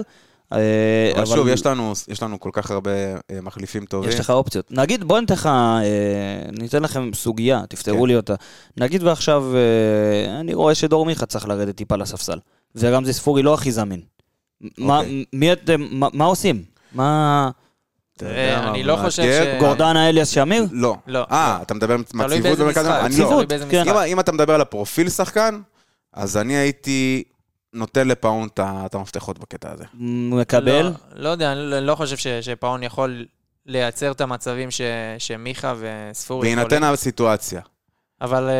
אה, אבל שוב, יש לנו- יש לנו כל כך הרבה אה, מחליפים טובים. יש לך אופציות. נגיד, בוא ניתן לך, אה, ניתן לכם סוגיה, תפתרו כן. לי אותה. נגיד ועכשיו, אה, אני רואה שדור מיכה צריך לרדת טיפה לספסל, ורמזי ספורי לא הכי זמין. מה- אוקיי. מי אתם, מה- מה עושים? מה... אתה יודע אה, מה, אני לא. חושב ש... גורדנה אליאס שמיר? לא. לא. אה, אתה מדבר מהציבות באיזה במרכז? תלוי לא. באיזה כן. משחק. אם- אם אתה מדבר על הפרופיל שחקן, אז אני הייתי נותן לפאון את המפתחות בקטע הזה. מקבל? לא, לא יודע, אני לא- לא חושב ש- שפאון יכול לייצר את המצבים ש- שמיכה וספורי יכולים. בהינתן הסיטואציה. אבל אה,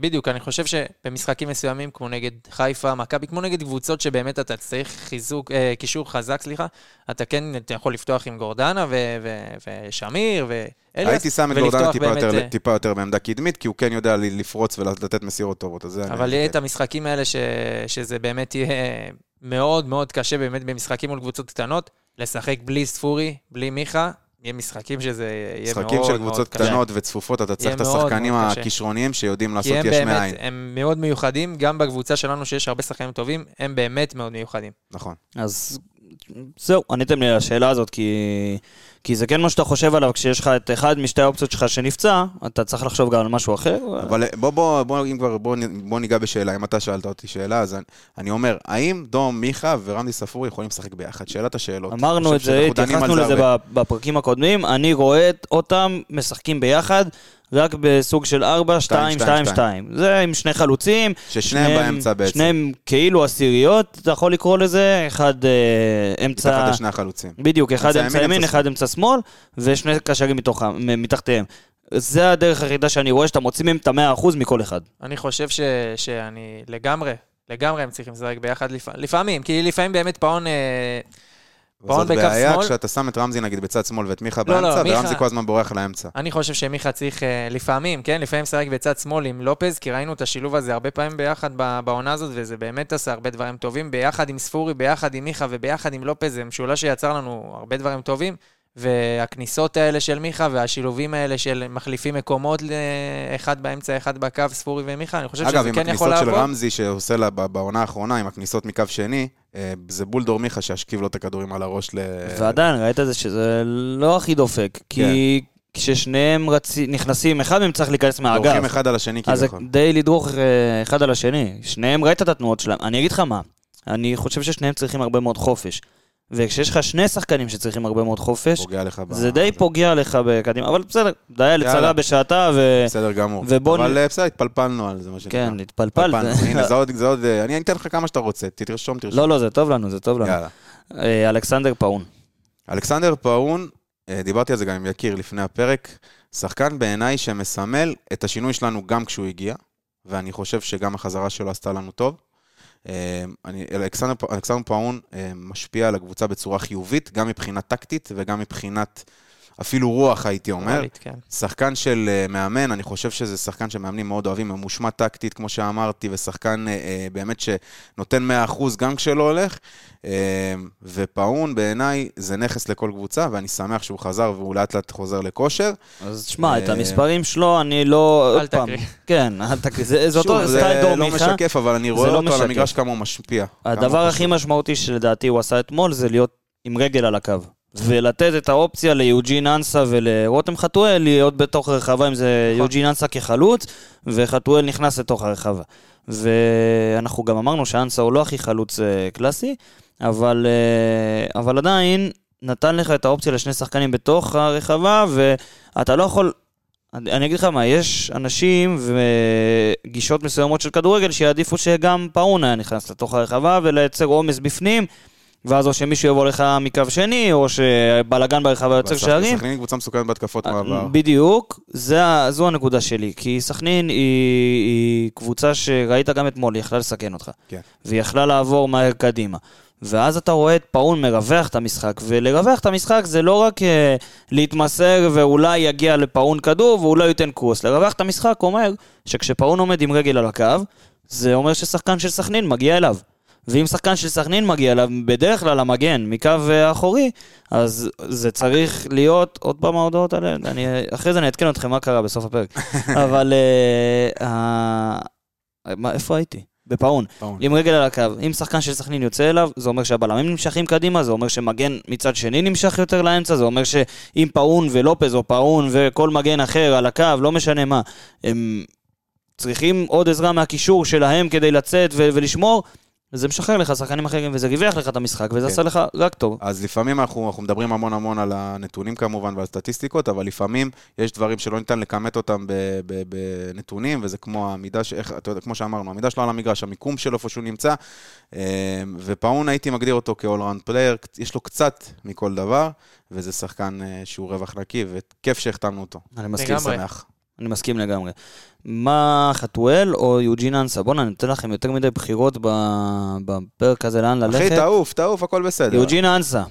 בדיוק, אני חושב שבמשחקים מסוימים, כמו נגד חיפה, מכבי, כמו נגד קבוצות שבאמת אתה צריך חיזוק, אה, קישור חזק, סליחה, אתה כן אתה יכול לפתוח עם גורדנה ו- ו- ושמיר ואליאס, הייתי שם את גורדנה טיפה באמת, יותר- אה, טיפה יותר בעמדה קדמית, כי הוא כן יודע לפרוץ ולתת מסירות טובות. אבל יהיה את המשחקים האלה ש- שזה באמת יהיה מאוד מאוד קשה באמת במשחקים מול קבוצות קטנות, לשחק בלי ספורי, בלי מיכה, יהיה משחקים שזה יהיה מאוד משחקים של מאוד קבוצות קשה. קטנות וצפופות, אתה צריך את מאוד השחקנים מאוד קשה. הכישרוניים שיודעים לעשות יש באמת, מאין. הם מאוד מיוחדים, גם בקבוצה שלנו שיש הרבה שחקנים טובים, הם באמת מאוד מיוחדים. נכון. אז זהו, עניתם לי על השאלה הזאת, כי, כי זה כן מה שאתה חושב עליו, כשיש לך את אחד משתי האופציות שלך שנפצע, אתה צריך לחשוב גם על משהו אחר. אבל בוא, בוא, בוא, אם כבר, בוא, בוא ניגע בשאלה. אם אתה שאלת אותי שאלה, אז אני, אני אומר, האם דום מיכה ורמדי ספורי יכולים לשחק ביחד? שאלת השאלות. אמרנו את זה, התייחסנו לזה הרבה. בפרקים הקודמים, אני רואה אותם משחקים ביחד, רק בסוג של 4, 2, 2, 2. זה עם שני חלוצים. ששניהם באמצע בעצם. שניהם כאילו עשיריות, אתה יכול לקרוא לזה, אחד אה, אמצע... מתחת לשני החלוצים. בדיוק, אחד אמצע אמצע ימין, אחד אמצע שמאל, ושני קשרים מתחתיהם. זה הדרך היחידה שאני רואה שאתה מוציא מהם את המאה אחוז מכל אחד. אני חושב ש, שאני לגמרי, לגמרי הם צריכים לשחק ביחד לפ... לפעמים, כי לפעמים באמת פאון... אה, פאון בקו בעיה שמאל. כשאתה שם את רמזי נגיד בצד שמאל ואת מיכה לא, לא, באמצע, מיכה- ורמזי כל הזמן בורח לאמצע. אני חושב שמיכה צריך אה, לפעמים, כן? לפעמים לשחק בצד שמאל עם לופז, כי ראינו את השילוב הזה הרבה פעמים ביחד בעונה הזאת, וזה באמת עשה הרבה דברים טובים. ביחד עם ספורי, ביחד עם מיכה וביחד עם לופז, זה משולש שיצר לנו הרבה דברים טובים. והכניסות האלה של מיכה והשילובים האלה של מחליפים מקומות, ל- אחד באמצע, אחד בקו, ספורי ומיכה, אני חושב אגב, שזה עם כן יכול הכניסות של לעבוד. רמזי שעושה לה בעונה האחרונה, עם הכניסות מקו שני, אה, זה בולדור מיכה שישכיב לו את הכדורים על הראש ל... ועדיין, ראית את זה שזה לא הכי דופק, כי כששניהם רצי- נכנסים, אחד מהם צריך להיכנס דורכים מהאגף. אחד על השני אז זה כביכול. די לדרוך אה, אחד על השני. שניהם, ראית את התנועות שלהם. אני אגיד לך מה, אני חושב ששניהם צריכים הרבה מאוד חופש. וכשיש לך שני שחקנים שצריכים הרבה מאוד חופש, לך ב... זה די פוגע לך בקדימה. אבל בסדר, דיה לצרה יאללה. בשעתה, ו... בסדר גמור. ובוא אבל אה, בסדר, התפלפלנו על זה, מה שנקרא. כן, התפלפל. התפלפלנו. [laughs] הנה, זה עוד, זה עוד, אה, אני אתן לך כמה שאתה רוצה, תרשום, תרשום. לא, לא, זה טוב לנו, זה טוב לנו. יאללה. אה, אלכסנדר פאון. אלכסנדר פאון, דיברתי על זה גם עם יקיר לפני הפרק, שחקן בעיניי שמסמל את השינוי שלנו גם כשהוא הגיע, ואני חושב שגם החזרה שלו עשתה לנו טוב. אה, אלכסנדר פאון אה, משפיע על הקבוצה בצורה חיובית, גם מבחינה טקטית וגם מבחינת אפילו רוח, הייתי אומר. כן. שחקן של אה, מאמן, אני חושב שזה שחקן שמאמנים מאוד אוהבים, ממושמע טקטית, כמו שאמרתי, ושחקן אה, אה, באמת שנותן 100% גם כשלא הולך. ופאון בעיניי זה נכס לכל קבוצה, ואני שמח שהוא חזר והוא לאט לאט חוזר לכושר. אז תשמע, את המספרים שלו, אני לא... אל תקריא. כן, אל תקריא. זה זה אותו סטייל דור זה לא מיכה. משקף, אבל אני זה רואה לא אותו על. המגרש כמה הוא משפיע. הדבר הכי. משמעותי שלדעתי הוא עשה אתמול זה להיות עם רגל על הקו. ולתת את האופציה ליוג'ין אנסה ולרותם חתואל להיות בתוך הרחבה, אם זה נכון. יוג'ין אנסה כחלוץ, וחתואל נכנס לתוך הרחבה. ואנחנו גם אמרנו שאנסה הוא לא הכי חלוץ אה, קלאסי, אבל, אה, אבל עדיין נתן לך את האופציה לשני שחקנים בתוך הרחבה, ואתה לא יכול... אני אני אגיד לך מה, יש אנשים וגישות מסוימות של כדורגל שיעדיפו שגם פאון היה נכנס לתוך הרחבה ולייצר עומס בפנים, ואז או שמישהו יבוא לך מקו שני, או שבלאגן ברחבה יוצר שערים. סכנין היא קבוצה מסוכנת בהתקפות מעבר. בדיוק, זה, זו הנקודה שלי. כי סכנין היא, היא קבוצה שראית גם אתמול, היא יכלה לסכן אותך. כן. והיא יכלה לעבור מהר קדימה. ואז אתה רואה את פאון מרווח את המשחק, ולרווח את המשחק זה לא רק אה, להתמסר ואולי יגיע לפאון כדור ואולי ייתן קרוס. לרווח את המשחק אומר שכשפאון עומד עם רגל על הקו, זה אומר ששחקן של סכנין מגיע אליו. ואם שחקן של סכנין מגיע אליו, בדרך כלל המגן, מקו אה, אחורי, אז זה צריך להיות, עוד פעם ההודעות האלה, אני, אחרי זה אני אעדכן אתכם מה קרה בסוף הפרק. [laughs] אבל אה, אה, מה, איפה הייתי? בפאון. פאון. עם רגל על הקו. אם שחקן של סכנין יוצא אליו, זה אומר שהבלמים נמשכים קדימה, זה אומר שמגן מצד שני נמשך יותר לאמצע, זה אומר שאם פאון ולופז או פאון וכל מגן אחר על הקו, לא משנה מה, הם צריכים עוד עזרה מהקישור שלהם כדי לצאת ו- ולשמור, זה משחרר לך שחקנים אחרים וזה מרווח לך את המשחק וזה כן. עשה לך רק טוב. אז לפעמים אנחנו, אנחנו מדברים המון המון על הנתונים כמובן ועל סטטיסטיקות, אבל לפעמים יש דברים שלא ניתן לכמת אותם ב- ב- בנתונים, וזה כמו העמידה, ש- איך, אתה יודע, כמו שאמרנו, העמידה שלו על המגרש, המיקום שלו איפה שהוא נמצא, אה, ופאון הייתי מגדיר אותו כ-all round player, יש לו קצת מכל דבר, וזה שחקן אה, שהוא רווח נקי, וכיף שהחתמנו אותו. אני מסכים. שמח. אני מסכים לגמרי. מה חתואל או יוג'ין אנסה? בוא'נה, אני נותן לכם יותר מדי בחירות בפרק הזה לאן ללכת. אחי, תעוף, תעוף, הכל בסדר. יוג'ין אנסה,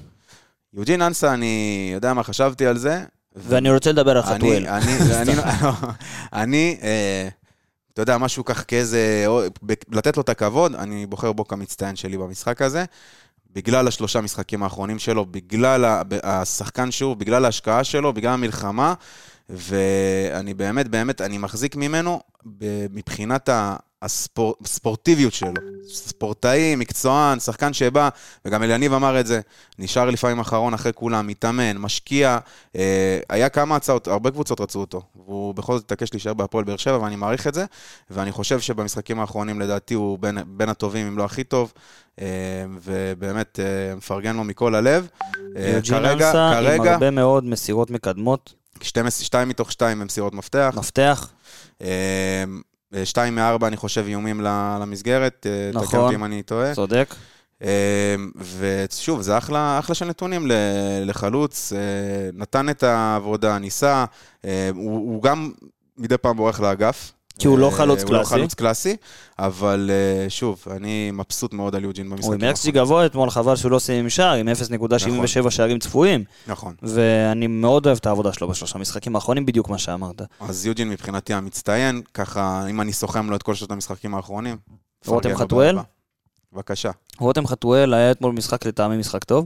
יוג'ין אנסה, אני יודע מה חשבתי על זה. ואני רוצה לדבר על חתואל. אני, [laughs] אני, אני, אה, אתה יודע, משהו כך כאיזה, לתת לו את הכבוד, אני בוחר בו כמצטיין שלי במשחק הזה. בגלל השלושה משחקים האחרונים שלו, בגלל השחקן שהוא, בגלל ההשקעה שלו, בגלל המלחמה, ואני באמת, באמת, אני מחזיק ממנו מבחינת הספורטיביות שלו. ספורטאי, מקצוען, שחקן שבא, וגם אליניב אמר את זה, נשאר לפעמים אחרון אחרי כולם, מתאמן, משקיע. אה, היה כמה הצעות, הרבה קבוצות רצו אותו, והוא בכל זאת התעקש להישאר בהפועל באר שבע, ואני מעריך את זה, ואני חושב שבמשחקים האחרונים לדעתי הוא בין, בין הטובים, אם לא הכי טוב, אה, ובאמת אה, מפרגן לו מכל הלב. אה, כרגע, אנסה עם כרגע, הרבה מאוד מסירות מקדמות, 12, 2 מתוך 2 הם מסירות מפתח. מפתח. אה, שתיים מארבע, אני חושב, איומים למסגרת. אה, תקן נכון. אותי אם אני טועה. צודק. אה, ושוב, זה אחלה, אחלה של נתונים לחלוץ. אה, נתן את העבודה, ניסה. הוא, הוא גם מדי פעם בורח לאגף. כי הוא לא אה, חלוץ הוא לא קלאסי. חלוץ קלאסי, אבל אה, שוב, אני מבסוט מאוד על יוג'ין הוא במשחקים עם אקסג'י גבוה אתמול, חבל שהוא לא סיים עם שער, עם 0.77 שערים צפויים. נכון. ואני מאוד אוהב את העבודה שלו בשלושה משחקים האחרונים, בדיוק מה שאמרת. אז יוג'ין מבחינתי המצטיין, ככה, אם אני סוכם לו את כל שלושת המשחקים האחרונים. רותם חתואל? בבקשה. רותם חתואל היה אתמול משחק לטעמי משחק טוב.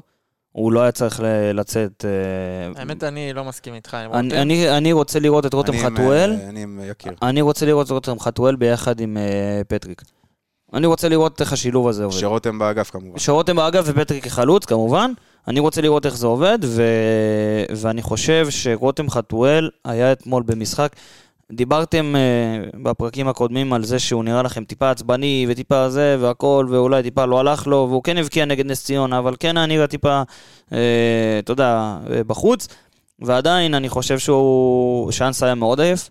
הוא לא היה צריך ל- לצאת... אה, האמת, אני לא מסכים איתך עם אני- רותם. אני אני רוצה לראות את רותם אני עם, חתואל. אה, אני עם יקיר. אני רוצה לראות את רותם חתואל ביחד עם אה, פטריק. אני רוצה לראות איך השילוב הזה עובד. שרותם באגף כמובן. שרותם באגף ופטריק כחלוץ, כמובן. אני רוצה לראות איך זה עובד, ו... ואני חושב שרותם חתואל היה אתמול במשחק. דיברתם uh, בפרקים הקודמים על זה שהוא נראה לכם טיפה עצבני וטיפה זה והכל, ואולי טיפה לא הלך לו, והוא כן הבקיע נגד נס ציונה, אבל כן היה נראה טיפה, uh, אתה יודע, uh, בחוץ. ועדיין אני חושב שהוא, שאנס היה מאוד עייף,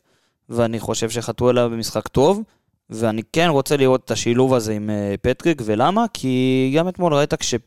ואני חושב שחתואל היה במשחק טוב. ואני כן רוצה לראות את השילוב הזה עם אה, פטריק, ולמה? כי גם אתמול ראית כש, אה,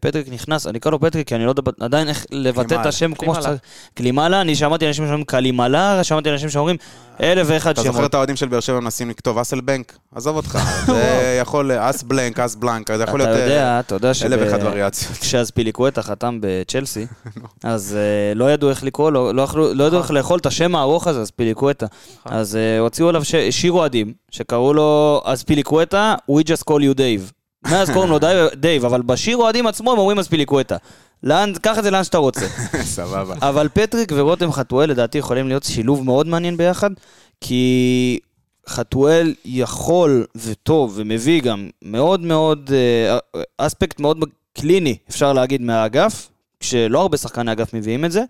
פטריק נכנס, אני אקרא לו פטריק, כי אני לא יודע עדיין איך לבטא את. השם כמו. שצריך. קלימלה, אני שמעתי אנשים שאומרים קלימלה, שמעתי אנשים שאומרים אלף ואחד אתה זוכר שמות. את האוהדים של באר שבע מנסים לכתוב אסלבנק? עזוב אותך, [laughs] זה יכול, אס בלנק, אס בלנק, זה יכול אתה להיות אה, יודע, אתה יודע אלף ואחת וריאציות. [laughs] כשאזפיליקווטה חתם בצ'לסי, [laughs] אז אה, לא ידעו איך לקרוא לו, לא יכלו- לא ידעו איך לאכול את השם הארוך הזה, אזפיליקווטה. אז אה, הוציאו עליו שיר אוהדים, שקראו לו אזפיליקווטה, we just call you Dave. מאז קוראים לו די- דייב, אבל בשיר אוהדים עצמו הם אומרים אזפיליקווטה. לאן, קח את זה לאן שאתה רוצה. [laughs] סבבה. אבל פטריק ורותם חתואל לדעתי יכולים להיות שילוב מאוד מעניין ביחד, כי חתואל יכול וטוב ומביא גם מאוד מאוד, אה, אספקט מאוד clinical, אפשר להגיד, מהאגף, כשלא הרבה שחקני אגף מביאים את זה.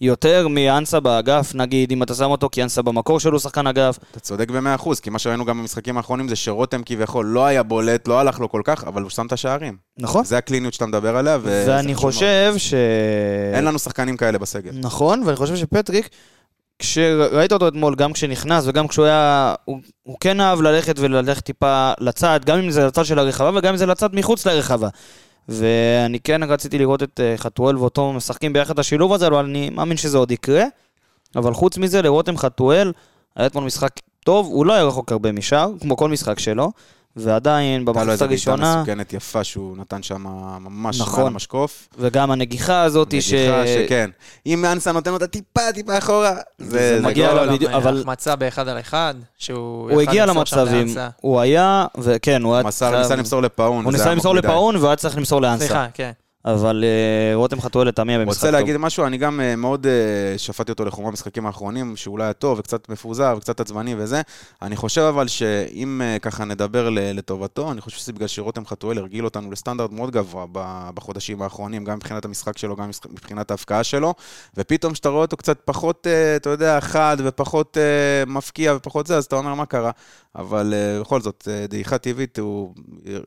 יותר מאנסה באגף, נגיד, אם אתה שם אותו, כי אנסה במקור שלו שחקן אגף. אתה צודק במאה אחוז, כי מה שראינו גם במשחקים האחרונים זה שרותם כביכול לא היה בולט, לא הלך לו כל כך, אבל הוא שם את השערים. נכון. זה הקליניות שאתה מדבר עליה, וזה ואני. חושב ש... אין לנו שחקנים כאלה בסגל. נכון, ואני חושב שפטריק, כשראית אותו אתמול, גם כשנכנס וגם כשהוא היה... הוא, הוא כן אהב ללכת וללכת טיפה לצד, גם אם זה לצד של הרחבה וגם אם זה לצד מחוץ לרחבה. ואני כן רציתי לראות את אה, חתואל ואותו משחקים ביחד את השילוב הזה, אבל אני מאמין שזה עוד יקרה. אבל חוץ מזה, לרותם חתואל, היה אתמול משחק טוב, הוא לא היה רחוק הרבה משאר, כמו כל משחק שלו, ועדיין הייתה לו במחצית איזה בעיטה הראשונה, מסוכנת יפה שהוא נתן שם ממש נכון. מעל המשקוף. וגם הנגיחה הזאת, ש... נגיחה שכן. אם אנסה נותן אותה טיפה, טיפה אחורה, זה... זה זה מגיע גול. לו בדיוק, אבל- החמצה באחד על אחד, שהוא... הוא הגיע למצבים. הוא היה, וכן, הוא היה... מסר, חייב- ניסה למסור לפאון. הוא ניסה למסור. לפאון והוא היה צריך למסור לאנסה. סליחה, כן. אבל אה, רותם חתואל לטעמי במשחק רוצה טוב. להגיד משהו, אני גם אה, מאוד אה, שפטתי אותו לחומרה במשחקים האחרונים, שאולי היה טוב וקצת מפוזר וקצת עצבני וזה. אני חושב אבל שאם ככה נדבר לטובתו, אני חושב שזה בגלל שרותם חתואל הרגיל אותנו לסטנדרט מאוד גבוה ב- בחודשים האחרונים, גם מבחינת המשחק שלו, גם מבחינת ההפקעה שלו, ופתאום כשאתה רואה אותו קצת פחות, אתה יודע, חד ופחות מפקיע ופחות זה, אז אתה אומר, מה קרה? אבל בכל זאת, דעיכה טבעית, הוא,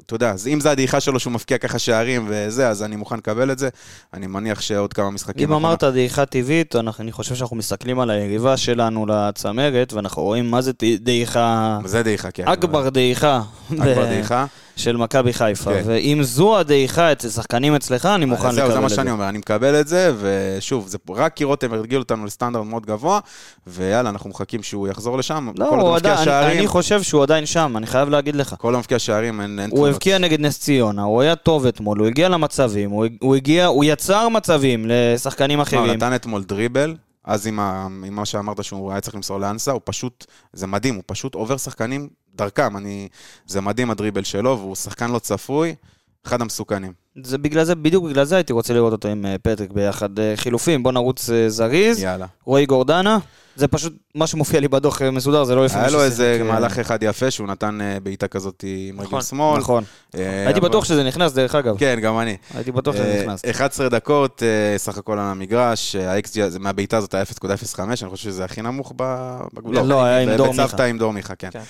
אתה יודע, אז אם זה הדעיכה שלו שהוא מפקיע ככה שערים וזה, אז אני מוכן לקבל את זה. אני מניח שעוד כמה משחקים... אם אנחנו- אמרת דעיכה טבעית, אנחנו- אני חושב שאנחנו מסתכלים על היריבה שלנו לצמרת, ואנחנו רואים מה זה דעיכה, זה דעיכה, כן. אכבר דעיכה, אכבר דעיכה. של מכבי חיפה. כן. ואם זו הדעיכה אצל שחקנים אצלך, אני מוכן אז זהו, לקבל זה מה את זה. שאני אומר, אני מקבל את זה, ושוב, זה רק כי רותם הרגיל אותנו לסטנדרט מאוד גבוה, ויאללה, אנחנו מחכים שהוא יחזור לשם. לא, כל הוא עדיין, אני- שערים, אני חושב שהוא עדיין שם, אני חייב להגיד לך. כל עוד מבקיע שערים, אין אין הוא. הבקיע נגד נס ציונה, הוא היה טוב אתמול, הוא הגיע למצבים, הוא הוא הגיע, הוא יצר מצבים לשחקנים לא, אחרים. נתן אתמול דריבל, אז עם ה- עם מה שאמרת שהוא היה צריך למסור לאנסה, הוא פשוט, זה מדהים, הוא פשוט עובר שחקנים דרכם, אני, זה מדהים הדריבל שלו, והוא שחקן לא צפוי, אחד המסוכנים. זה בגלל זה, בדיוק בגלל זה הייתי רוצה לראות אותו עם אה, פטריק ביחד. אה, חילופים, בוא נרוץ אה, זריז. יאללה. רועי גורדנה, זה פשוט מה שמופיע לי בדוח אה, מסודר, זה לא לפי היה לו איזה מהלך אחד יפה, שהוא נתן אה, בעיטה כזאת עם רגל נכון, שמאל. נכון. אה, הייתי בטוח שזה נכנס, דרך אגב. כן, גם אני. הייתי בטוח שזה נכנס. 11 דקות סך הכל על המגרש, הזה מהבעיטה הזאת היה 0.05, אני חושב שזה הכי נמוך ב- בגבול. לא, היה עם דור בצוותא מיכה. עם דור מיכה, כן. כן.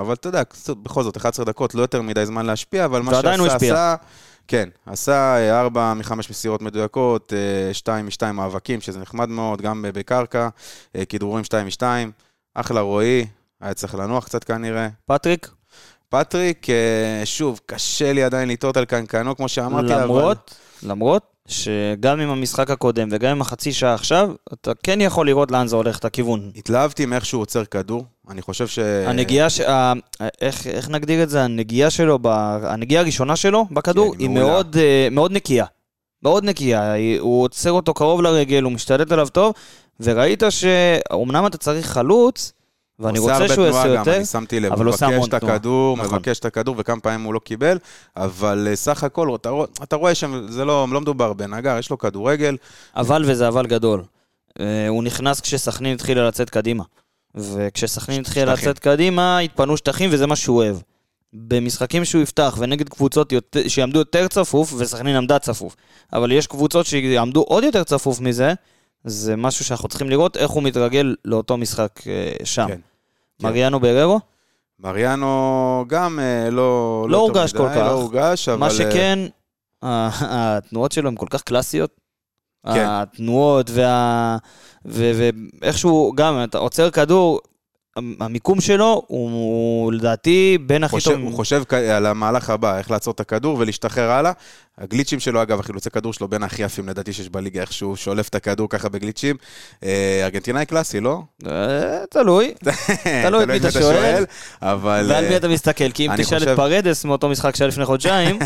אבל אתה יודע, בכל זאת, 11 דקות, לא יותר מדי זמן להשפיע, אבל מה שעשה. עשה... כן, עשה 4 מ-5 מסירות מדויקות, 2 מ-2 מאבקים, שזה נחמד מאוד, גם בקרקע, אה, כדרורים 2 מ-2, אחלה רועי, היה צריך לנוח קצת כנראה. פטריק, פטריק, אה, שוב, קשה לי עדיין לתהות על קנקנו, כמו שאמרתי, אבל... למרות, למרות שגם עם המשחק הקודם וגם עם החצי שעה עכשיו, אתה כן יכול לראות לאן זה הולך, את הכיוון. התלהבתי מאיך שהוא עוצר כדור, אני חושב ש... הנגיעה, ש... איך, איך נגדיר את זה? הנגיעה שלו, ב... הנגיעה הראשונה שלו בכדור, כן, היא. מאוד, אה, מאוד נקייה. מאוד נקייה. הוא עוצר אותו קרוב לרגל, הוא משתלט עליו טוב, וראית שאומנם אתה צריך חלוץ, ואני רוצה שהוא יעשה גם, יותר, אני שמתי לב, אבל הוא מבקש המון את תנועה. הכדור, נכון. מבקש את הכדור, וכמה פעמים הוא לא קיבל, אבל אה, סך הכל, אתה אתה רואה שזה לא לא מדובר בנגר, יש לו כדורגל, אבל וזה אבל גדול. אה, הוא נכנס כשסכנין התחילה לצאת קדימה. וכשסכנין התחילה. לצאת קדימה, התפנו שטחים וזה מה שהוא אוהב. במשחקים שהוא יפתח ונגד קבוצות יותר, שיעמדו יותר צפוף, וסכנין עמדה צפוף, אבל יש קבוצות שיעמדו עוד יותר צפוף מזה, זה משהו שאנחנו צריכים לראות איך הוא מתרגל לאותו משחק אה, שם. כן. מריאנו בררו, מריאנו גם אה, לא... לא טוב הורגש כל כך. לא הורגש, אבל... מה אה, שכן, התנועות שלו הן כל כך קלאסיות. כן. התנועות וה... ואיכשהו, גם, אתה עוצר כדור, המיקום שלו הוא, הוא לדעתי בין הכי טובים. הוא חושב על המהלך הבא, איך לעצור את הכדור ולהשתחרר הלאה. הגליצ'ים שלו, אגב, החילוצי כדור שלו בין הכי יפים לדעתי שיש בליגה, איך שהוא שולף את הכדור ככה בגליצ'ים. אה, ארגנטינאי קלאסי, לא? אה, תלוי, [laughs] תלוי את מי אתה שואל. אבל... ועל מי אה, אתה מסתכל, כי אם תשאל את פרדס מאותו משחק שהיה לפני חודשיים,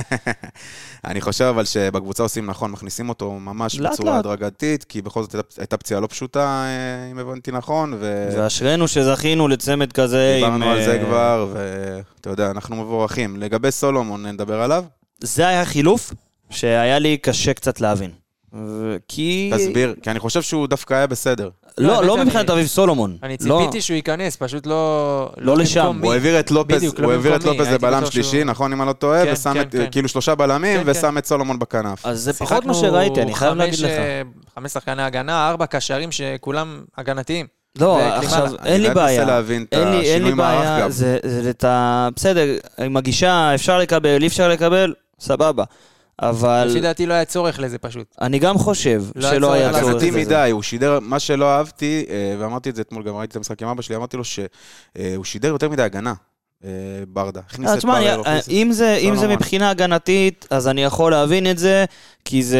[laughs] אני חושב אבל שבקבוצה עושים נכון, מכניסים אותו ממש בצורה. הדרגתית, כי בכל זאת הייתה- פציעה לא פשוטה, אם הבנתי נכון. ואשרינו שזכינו לצמד כזה עם... דיברנו על זה אה, כבר, ואתה יודע, אנחנו מבורכים. לגבי סולומון, נדבר עליו? זה היה חילוף שהיה לי קשה קצת להבין. ו- כי... תסביר, כי אני חושב שהוא דווקא היה בסדר. לא, לא, לא מבחינת אני- אביב סולומון. אני לא- ציפיתי שהוא ייכנס, פשוט לא... לא לשם. במקומי. הוא העביר את לופז, בדיוק, לא הוא העביר את לופז לבלם שלישי, שהוא- נכון, אם אני לא טועה, כן, ושם כן, את, כן. כאילו שלושה בלמים, כן, ושם כן. את סולומון בכנף. אז זה פחות מה שראיתי, אני חייב להגיד לך. אה, חמש שחקני הגנה, ארבע קשרים שכולם הגנתיים. לא, עכשיו, אני אין לי רק מנסה בעיה. להבין את השינוי מערך בעיה, גם. זה זה את ה... בסדר, עם הגישה אפשר לקבל, אי אפשר לקבל, סבבה. אבל לפי דעתי לא היה צורך לזה פשוט. אני גם חושב לא היה שלא צורך היה צורך הגנתי בזה. מדי, הוא שידר, מה שלא אהבתי, אה, ואמרתי את זה אתמול, גם ראיתי את המשחק עם אבא שלי, אמרתי לו שהוא שידר יותר מדי הגנה, אה, ברדה. הכניס אה, את אני- הכניס את- אם זה- אם זה סולומון. מבחינה הגנתית, אז אני יכול להבין את זה, כי זה,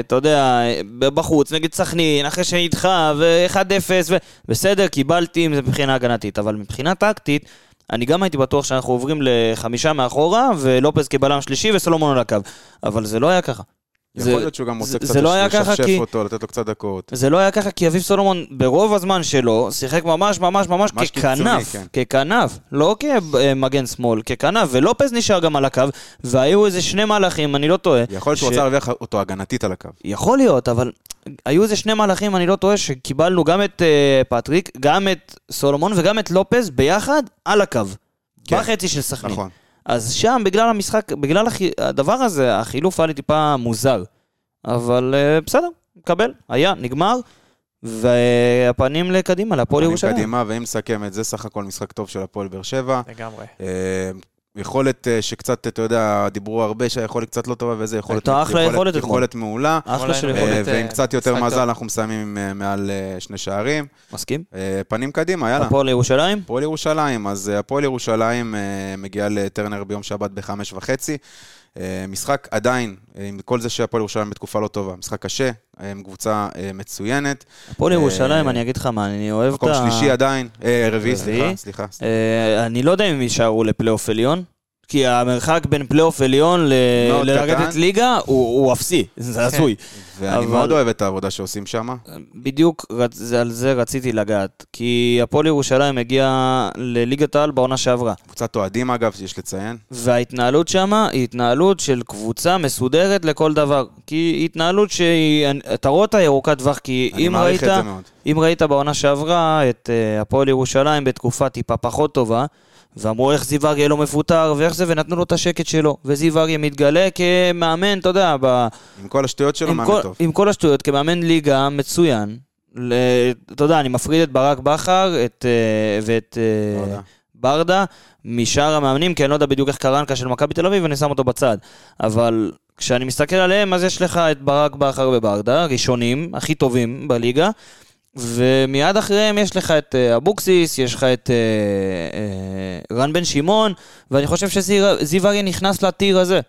אתה יודע, בחוץ, נגד סכנין, אחרי שנדחה, ו-1-0, ו... בסדר, קיבלתי אם זה מבחינה הגנתית, אבל מבחינה טקטית, אני גם הייתי בטוח שאנחנו עוברים לחמישה מאחורה, ולופז כבלם שלישי וסולומון על הקו. אבל זה לא היה ככה. זה- יכול להיות שהוא גם רוצה זה- קצת זה לא לשפשף כי- אותו, לתת לו קצת דקות. זה לא היה ככה כי אביב סולומון ברוב הזמן שלו שיחק ממש ממש ממש ככנף, כן. ככנף, לא כמגן שמאל, ככנף, ולופז נשאר גם על הקו, והיו איזה שני מהלכים, אני לא טועה. יכול להיות שהוא רצה להרוויח אותו הגנתית על הקו. יכול להיות, אבל היו איזה שני מהלכים, אני לא טועה, שקיבלנו גם את אה, פטריק, גם את סולומון וגם את לופז ביחד על הקו. כן. בחצי של סכנין. נכון. אז שם, בגלל המשחק, בגלל החי... הדבר הזה, החילוף היה לי טיפה מוזר. אבל אה, בסדר, מקבל, היה, נגמר, והפנים לקדימה, להפועל ירושלים. קדימה, ואם נסכם את זה, סך הכל משחק טוב של הפועל באר שבע. לגמרי. יכולת אה, שקצת, אתה יודע, דיברו הרבה שהיכולת קצת לא טובה וזה, יכולת הייתה אחלה יכולת אתמול. יכולת מעולה. אחלה של יכולת. יכולת, אה, ועם אה, קצת יותר מזל. אנחנו מסיימים מעל שני שערים. מסכים? פנים קדימה, יאללה. הפועל ירושלים? הפועל ירושלים, אז הפועל ירושלים מגיעה לטרנר ביום שבת בחמש וחצי. אה, משחק עדיין, אה, עם כל זה שהפועל ירושלים בתקופה לא טובה, משחק קשה, אה, עם קבוצה מצוינת. הפועל ירושלים, אני אגיד לך מה, אני אוהב את מקום ה... שלישי עדיין, רביעי. סליחה, סליחה. אני לא יודע אם הם יישארו לפלייאוף עליון. כי המרחק בין פלייאוף עליון לרדת. ליגה הוא הוא אפסי, זה הזוי. ואני אבל- מאוד אוהב את העבודה שעושים שם. בדיוק על זה רציתי לגעת. כי הפועל ירושלים הגיעה לליגת העל בעונה שעברה. קבוצת אוהדים אגב, יש לציין. וההתנהלות שם היא התנהלות של קבוצה מסודרת לכל דבר. כי היא התנהלות שהיא... אתה רואה אותה ירוקת טווח, כי אני אם מעריך ראית, את זה מאוד. אם ראית בעונה שעברה את אה, הפועל ירושלים בתקופה טיפה פחות טובה, ואמרו איך זיו אריה לא מפוטר ואיך זה, ונתנו לו את השקט שלו. וזיו אריה מתגלה כמאמן, אתה יודע, ב... עם כל השטויות שלו, מאמן כל, טוב. עם כל השטויות, כמאמן ליגה מצוין. ל... אתה יודע, אני מפריד את ברק בכר את, אה, ואת אה, ברדה. ברדה משאר המאמנים, כי אני לא יודע בדיוק איך קרנקה של מכבי תל אביב, ואני שם אותו בצד. אבל כשאני מסתכל עליהם, אז יש לך את ברק בכר וברדה, ראשונים, הכי טובים בליגה. ומיד אחריהם יש לך את אה, אבוקסיס, יש לך את אה, אה, רן בן שמעון, ואני חושב שזיו אריה נכנס לטיר הזה,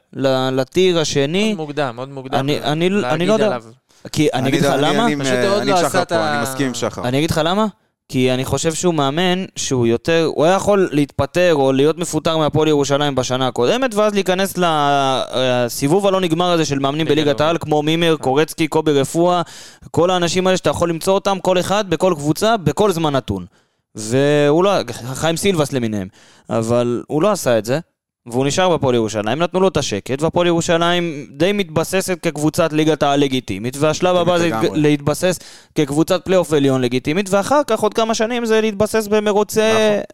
לטיר השני. מאוד מוקדם, מאוד מוקדם. אני- אני- אני להגיד לא יודע. עליו. כי אני אגיד לך אני- למה? אני- פשוט עוד לא עשה את ה- אני מסכים עם שחר. אני אגיד לך למה? כי אני חושב שהוא מאמן שהוא יותר, הוא היה יכול להתפטר או להיות מפוטר מהפועל ירושלים בשנה הקודמת, ואז להיכנס לסיבוב הלא נגמר הזה של מאמנים בליגת. העל, כמו מימר, קורצקי, קובי רפואה, כל האנשים האלה שאתה יכול למצוא אותם, כל אחד, בכל קבוצה, בכל זמן נתון. והוא לא, חיים סילבס למיניהם. אבל הוא לא עשה את זה, והוא נשאר בהפועל ירושלים, נתנו לו את השקט, והפועל ירושלים די מתבססת כקבוצת ליגת העל לגיטימית, והשלב הבא זה. להתבסס כקבוצת פלייאוף עליון לגיטימית, ואחר כך עוד כמה שנים זה להתבסס במרוצי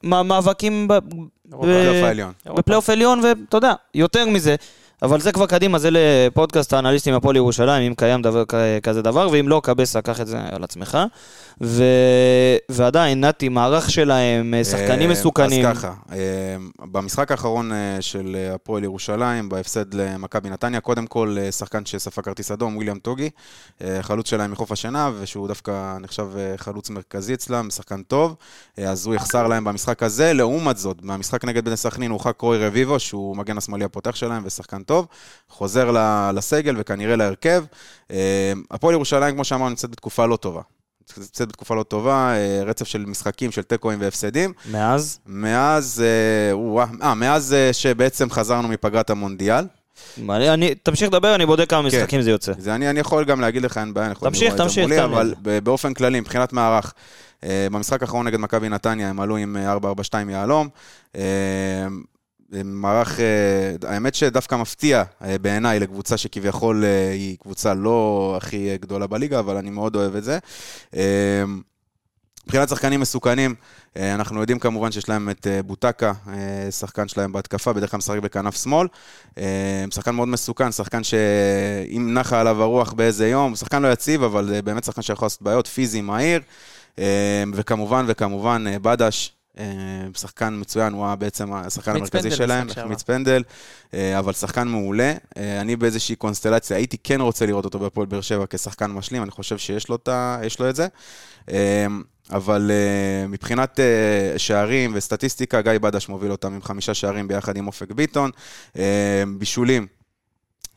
נכון. מאבקים. בפלייאוף עליון, ואתה יודע, יותר מזה. אבל זה כבר קדימה, זה לפודקאסט האנליסטים הפועל ירושלים, אם קיים דבר, כזה דבר, ואם לא, קבסה, קח את זה על עצמך. ו... ועדיין, נתי, מערך שלהם, אה, שחקנים אה, מסוכנים. אז ככה, אה, במשחק האחרון של הפועל ירושלים, בהפסד למכבי נתניה, קודם כל שחקן שספג כרטיס אדום, וויליאם טוגי, חלוץ שלהם מחוף השנהב, ושהוא דווקא נחשב חלוץ מרכזי אצלם, שחקן טוב, אז הוא יחסר להם במשחק הזה. לעומת זאת, במשחק נגד בני סכנין הורחק רוי רביבו, שהוא מגן השמאלי הפותח שלהם ושחקן טוב, חוזר ל- לסגל וכנראה להרכב. אה, הפועל ירושלים, כמו שאמרנו, נמצאת בתקופה לא טובה. נמצאת בתקופה לא טובה, אה, רצף של משחקים, של תיקואים והפסדים. מאז? מאז, אה, אה, מאז שבעצם חזרנו מפגרת המונדיאל. אני, אני, תמשיך לדבר, אני בודק כמה כן. משחקים זה יוצא. זה אני, אני יכול גם להגיד לך, אין בעיה, אני יכול תמשיך, לראות את זה תמשיך, מולי, לי. אבל באופן כללי, מבחינת מערך, במשחק האחרון נגד מכבי נתניה, הם עלו עם אה, 4-4-2 יהלום. מערך, אה, האמת שדווקא מפתיע אה, בעיניי לקבוצה שכביכול אה, היא קבוצה לא הכי גדולה בליגה, אבל אני מאוד אוהב את זה. מבחינת שחקנים מסוכנים, אנחנו יודעים כמובן שיש להם את בוטקה, שחקן שלהם בהתקפה, בדרך כלל משחק בכנף שמאל. שחקן מאוד מסוכן, שחקן שאם נחה עליו הרוח באיזה יום, שחקן לא יציב, אבל באמת שחקן שיכול לעשות בעיות, פיזי, מהיר. וכמובן, וכמובן, בדש. אה, שחקן מצוין, הוא היה בעצם השחקן המרכזי שלהם, החמיץ פנדל, אה, אבל שחקן מעולה. אה, אני באיזושהי קונסטלציה, הייתי כן רוצה לראות אותו בהפועל באר שבע כשחקן משלים, אני חושב שיש לו, את ה- יש לו את זה. אבל uh, מבחינת uh, שערים וסטטיסטיקה, גיא בדש מוביל אותם עם חמישה שערים ביחד עם אופק ביטון. Uh, בישולים,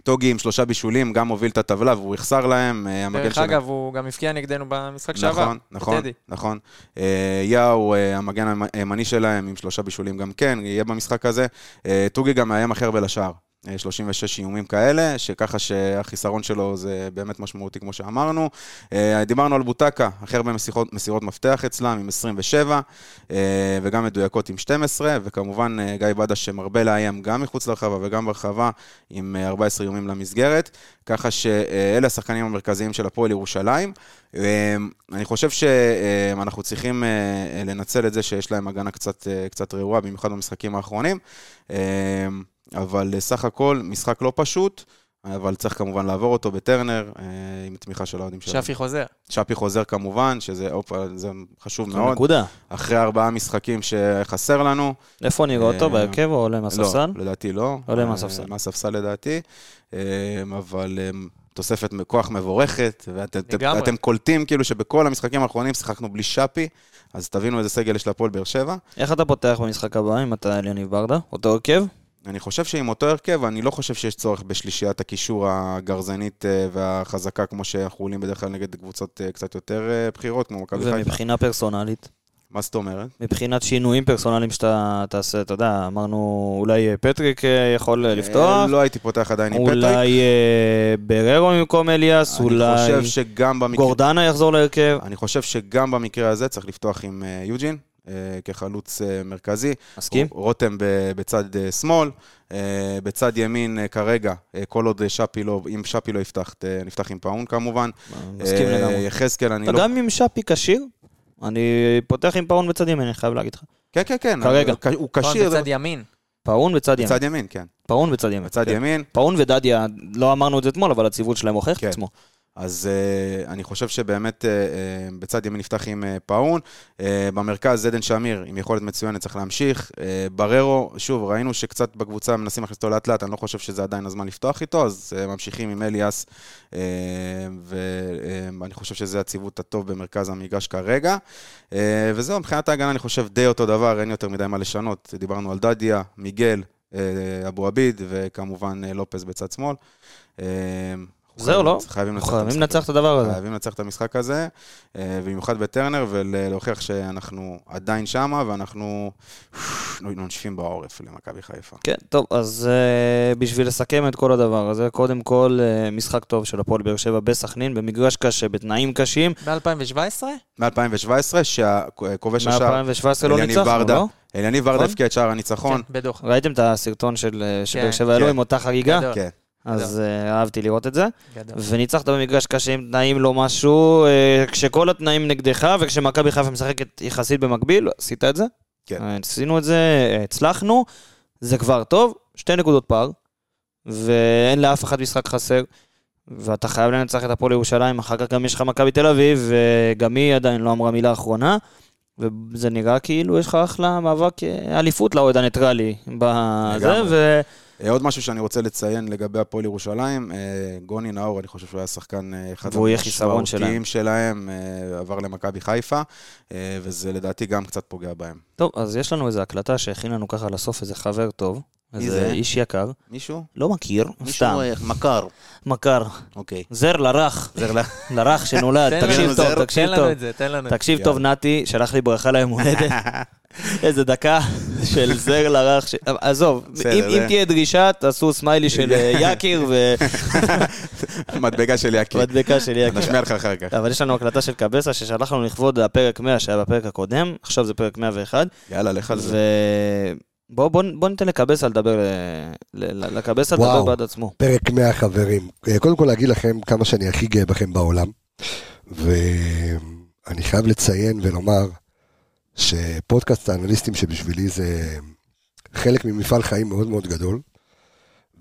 טוגי עם שלושה בישולים, גם מוביל את הטבלה והוא יחסר להם. המגן דרך שלהם- אגב, הוא גם הבקיע נגדנו במשחק שעבר. נכון, נכון, בטדי. נכון. אה, יאו, אה, המגן הימני שלהם, עם שלושה בישולים גם כן, יהיה במשחק הזה. אה, טוגי גם מאיים הכי הרבה לשער. אה, 36 איומים כאלה, שככה שהחיסרון שלו זה באמת משמעותי, כמו שאמרנו. אה, דיברנו על בוטקה, הכי הרבה מסירות, מסירות מפתח אצלם, עם 27, אה, וגם מדויקות עם 12, וכמובן אה, גיא בדש שמרבה לאיים גם מחוץ לרחבה וגם ברחבה, עם אה, 14 איומים למסגרת. ככה שאלה השחקנים המרכזיים של הפועל ירושלים. אה, אני חושב שאנחנו צריכים אה, לנצל את זה שיש להם הגנה קצת, אה, קצת רעועה, במיוחד במשחקים האחרונים. אבל אה, סך הכל, משחק לא פשוט, אבל צריך כמובן לעבור אותו בטרנר, אה, עם תמיכה של האוהדים שלנו. שפי חוזר. שפי חוזר כמובן, שזה אופה, זה חשוב מאוד. נקודה. אחרי ארבעה משחקים שחסר לנו. איפה נראה אותו? אה, בהרכב או עולה מהספסל? לא, לדעתי לא. עולה מהספסל. מהספסל לדעתי. אבל תוספת כוח מבורכת, ואתם קולטים כאילו שבכל המשחקים האחרונים שיחקנו בלי שפי, אז תבינו איזה סגל יש להפועל באר שבע. איך אתה פותח במשחק הבא אם אתה אליניב ברדה? אותו הרכב? אני חושב שעם אותו הרכב, אני לא חושב שיש צורך בשלישיית הקישור הגרזנית אה, והחזקה, כמו שאנחנו עולים בדרך כלל נגד קבוצות אה, קצת יותר אה, בכירות, כמו מכבי חיפה. ומבחינה פרסונלית? מה זאת אומרת? מבחינת שינויים פרסונליים שאתה תעשה, אתה יודע, אמרנו אולי פטריק יכול לפתוח, לא הייתי פותח עדיין עם פטריק. אולי בררו במקום אליאס, אולי. גורדנה יחזור להרכב. אני חושב שגם במקרה הזה צריך לפתוח עם יוג'ין. אה, כחלוץ אה, מרכזי. מסכים? רותם בצד אה, שמאל, בצד ימין כרגע, כל עוד שפי לא, אם שפי לא יפתח, נפתח עם פאון כמובן. מסכים לגמרי. יחזקאל, אני אתה לא... גם עם שפי כשיר, אני פותח עם פאון בצד ימין, אני חייב להגיד לך. כן, כן, כן. כרגע. הוא- כשיר. בצד ימין. פאון בצד ימין. בצד ימין, כן. פאון בצד ימין. בצד כן. ימין. פאון ודדיה, לא אמרנו את זה אתמול, אבל הציוות שלהם הוכיח את כן. עצמו. אז אה, אני חושב שבאמת uh, uh, בצד ימין נפתח עם אה, פאון, אה, במרכז עדן שמיר עם יכולת מצוינת, צריך להמשיך. אה, בררו, שוב, ראינו שקצת בקבוצה מנסים להכניס אותו לאט לאט, אני לא חושב שזה עדיין הזמן לפתוח איתו, אז אה, ממשיכים עם אליאס, אה, ואני חושב שזה הציוות הטוב במרכז המגרש כרגע. Uh, וזהו, מבחינת ההגנה אני חושב די אותו דבר, אין יותר מדי מה לשנות. דיברנו על דדיה, מיגל, uh, אבו עביד, וכמובן uh, לופס בצד שמאל. זהו, לא? חייבים לנצח את חייבים המשחק לנצח את הדבר הזה. חייבים לנצח את המשחק הזה, אה, במיוחד בטרנר, ולהוכיח שאנחנו עדיין שמה, ואנחנו נונשפים בעורף למכבי חיפה. כן, טוב, אז uh, בשביל לסכם את כל הדבר הזה, קודם כל, משחק טוב של הפועל באר שבע בסכנין, במגרש קשה, בתנאים קשים. ב-2017? מ-2017, שהכובש השער, מ-2017 לא ניצחנו, לא? אליניב ברדה נכון? הבקיע את שער הניצחון. כן, בדוח. ראיתם את הסרטון של אה, כן, שבע העלו כן. עם אותה חגיגה? כן. אז uh, אהבתי לראות את זה. וניצחת במגרש קשה עם תנאים לא משהו, אה, כשכל התנאים נגדך וכשמכבי חיפה משחקת יחסית במקביל, עשית את זה? כן. אה, עשינו את זה, אה, הצלחנו, זה כבר טוב, שתי נקודות פער, ואין לאף אחד משחק חסר, ואתה חייב לנצח את הפועל ירושלים, אחר כך גם יש לך מכבי תל אביב, וגם היא עדיין לא אמרה מילה אחרונה, וזה נראה כאילו יש לך אחלה מאבק אה, אליפות לאוהד הניטרלי בזה. ו... אה, עוד משהו שאני רוצה לציין לגבי הפועל ירושלים, אה, גוני נאור, אני חושב שהוא היה שחקן אה, אחד המשמעותיים שלהם, עבר למכבי חיפה, וזה לדעתי גם קצת פוגע בהם. טוב, אז יש לנו איזו הקלטה שהכין לנו ככה לסוף איזה חבר טוב, מי איזה זה? איש יקר, מישהו? לא מכיר, סתם, מישהו אה, מכר. מכר, אוקיי. זר לרך, זר. לרך שנולד, תקשיב טוב, תקשיב תן לנו טוב. את זה, תן לנו את זה. תקשיב. טוב, נתי, שלח לי ברכה ליום הולדת. [laughs] איזה דקה של זר לרך. עזוב, אם תהיה דרישה, תעשו סמיילי של אה, [laughs] [laughs] יקיר מדבקה של יקי. ומדבקה של יקיר. נשמיע לך אחר כך. אבל יש לנו הקלטה של קבסה ששלח לנו לכבוד הפרק 100 שהיה בפרק הקודם, עכשיו זה פרק 101, יאללה, לך על זה. ובוא בוא, בוא ניתן לקבסה לדבר, ל- ל- לקבסה לדבר. בעד עצמו. פרק 100 חברים. אה, קודם כל להגיד לכם כמה שאני הכי גאה בכם בעולם. ואני חייב לציין ולומר שפודקאסט האנליסטים שבשבילי זה חלק ממפעל חיים מאוד מאוד גדול.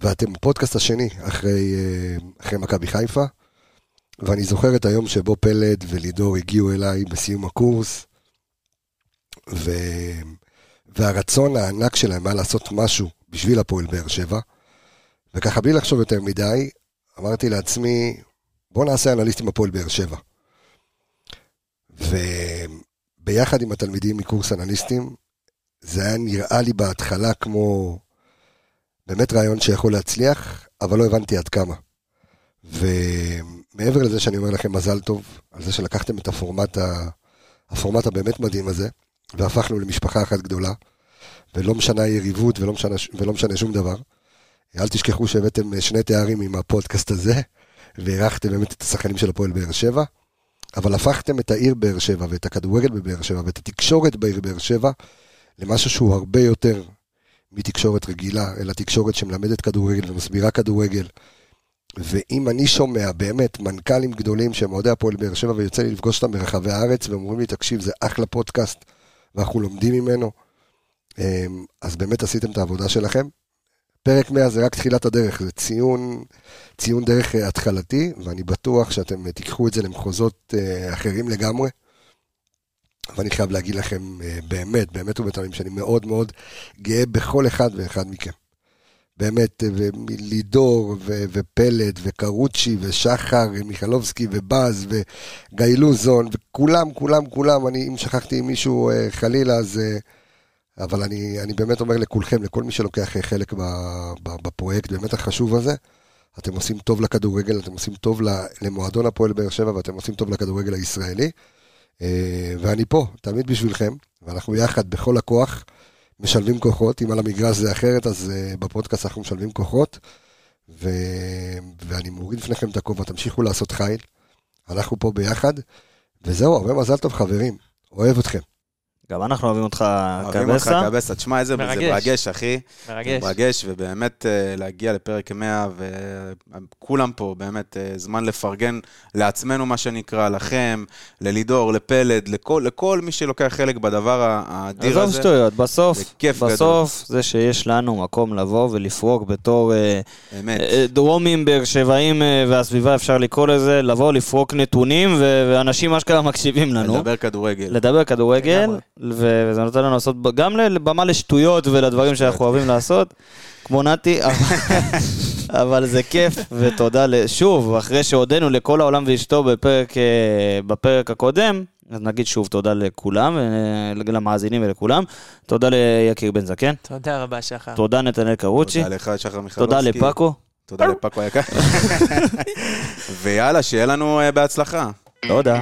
ואתם הפודקאסט השני אחרי, אה, אחרי מכבי חיפה. ואני זוכר את היום שבו פלד ולידור הגיעו אליי בסיום הקורס. ו... והרצון הענק שלהם היה לעשות משהו בשביל הפועל באר שבע. וככה בלי לחשוב יותר מדי, אמרתי לעצמי, בוא נעשה אנליסטים הפועל באר שבע. וביחד עם התלמידים מקורס אנליסטים, זה היה נראה לי בהתחלה כמו באמת רעיון שיכול להצליח, אבל לא הבנתי עד כמה. ומעבר לזה שאני אומר לכם מזל טוב, על זה שלקחתם את הפורמט, ה... הפורמט הבאמת מדהים הזה, והפכנו למשפחה אחת גדולה, ולא משנה היריבות ולא משנה, ולא משנה שום דבר. אל תשכחו שהבאתם אה, שני תארים עם הפודקאסט הזה, ואירחתם באמת את השחקנים של הפועל באר שבע, אבל הפכתם את העיר באר שבע ואת הכדורגל בבאר שבע ואת התקשורת בעיר באר שבע למשהו שהוא הרבה יותר מתקשורת רגילה, אלא תקשורת שמלמדת כדורגל ומסבירה כדורגל. ואם אני שומע באמת מנכ"לים גדולים שהם אוהדי הפועל באר שבע ויוצא לי לפגוש אותם ברחבי הארץ והם אומרים לי, תקשיב, זה אחלה פודקאסט ואנחנו לומדים ממנו, אמ, אז באמת עשיתם את העבודה שלכם. פרק 100 זה רק תחילת הדרך, זה ציון, ציון דרך אה, התחלתי, ואני בטוח שאתם אה, תיקחו את זה למחוזות אה, אחרים לגמרי. ואני חייב להגיד לכם, באמת, באמת ובתמים, שאני מאוד מאוד גאה בכל אחד ואחד מכם. באמת, אה, ולידור, ו- ופלד, וקרוצ'י, ושחר, מיכלובסקי, ובאז, וגיא לוזון, וכולם, כולם, כולם, אני, אם שכחתי מישהו אה, חלילה, אז... אה, אבל אני, אני באמת אומר לכולכם, לכל מי שלוקח חלק בפרויקט באמת החשוב הזה, אתם עושים טוב לכדורגל, אתם עושים טוב למועדון הפועל באר שבע, ואתם עושים טוב לכדורגל הישראלי. ואני פה, תמיד בשבילכם, ואנחנו יחד בכל הכוח משלבים כוחות. אם על המגרש זה אחרת, אז אה, בפודקאסט אנחנו משלבים כוחות. ו... ואני מוריד לפניכם את הכובע, תמשיכו לעשות חיל. אנחנו פה ביחד. וזהו, הרבה מזל טוב, חברים. אוהב אתכם. גם אנחנו אוהבים אותך, אוהבים אותך קבסה. קבסה, תשמע איזה זה מרגש. מרגש, אחי. מרגש. מרגש, ובאמת אה, להגיע לפרק 100, וכולם פה, באמת, אה, זמן לפרגן לעצמנו, מה שנקרא, לכם, ללידור, לפלד, לכל, לכל מי שלוקח חלק בדבר האדיר עזוב הזה. שטויות, בסוף, זה כיף גדול. בסוף זה שיש לנו מקום לבוא ולפרוק בתור אה, אמת. דרומים, באר שבעים והסביבה, אפשר לקרוא לזה, לבוא, לפרוק נתונים, ואנשים אשכרה מקשיבים לנו. לדבר כדורגל. לדבר כדורגל, וזה נותן לנו לעשות גם לבמה לשטויות ולדברים שאנחנו אוהבים לעשות, כמו נתי, אבל- [laughs] זה כיף, ותודה, שוב, אחרי שהודינו לכל העולם ואשתו בפרק, אה, בפרק הקודם, אז נגיד שוב תודה לכולם, אה, למאזינים ולכולם, תודה ליקיר בן זקן, תודה רבה, שחר. תודה נתנאל קרוצ'י, תודה לך, שחר מיכלובסקי. תודה לפאקו, תודה לפאקו היקר. [laughs] ויאללה, שיהיה לנו אה, בהצלחה. תודה.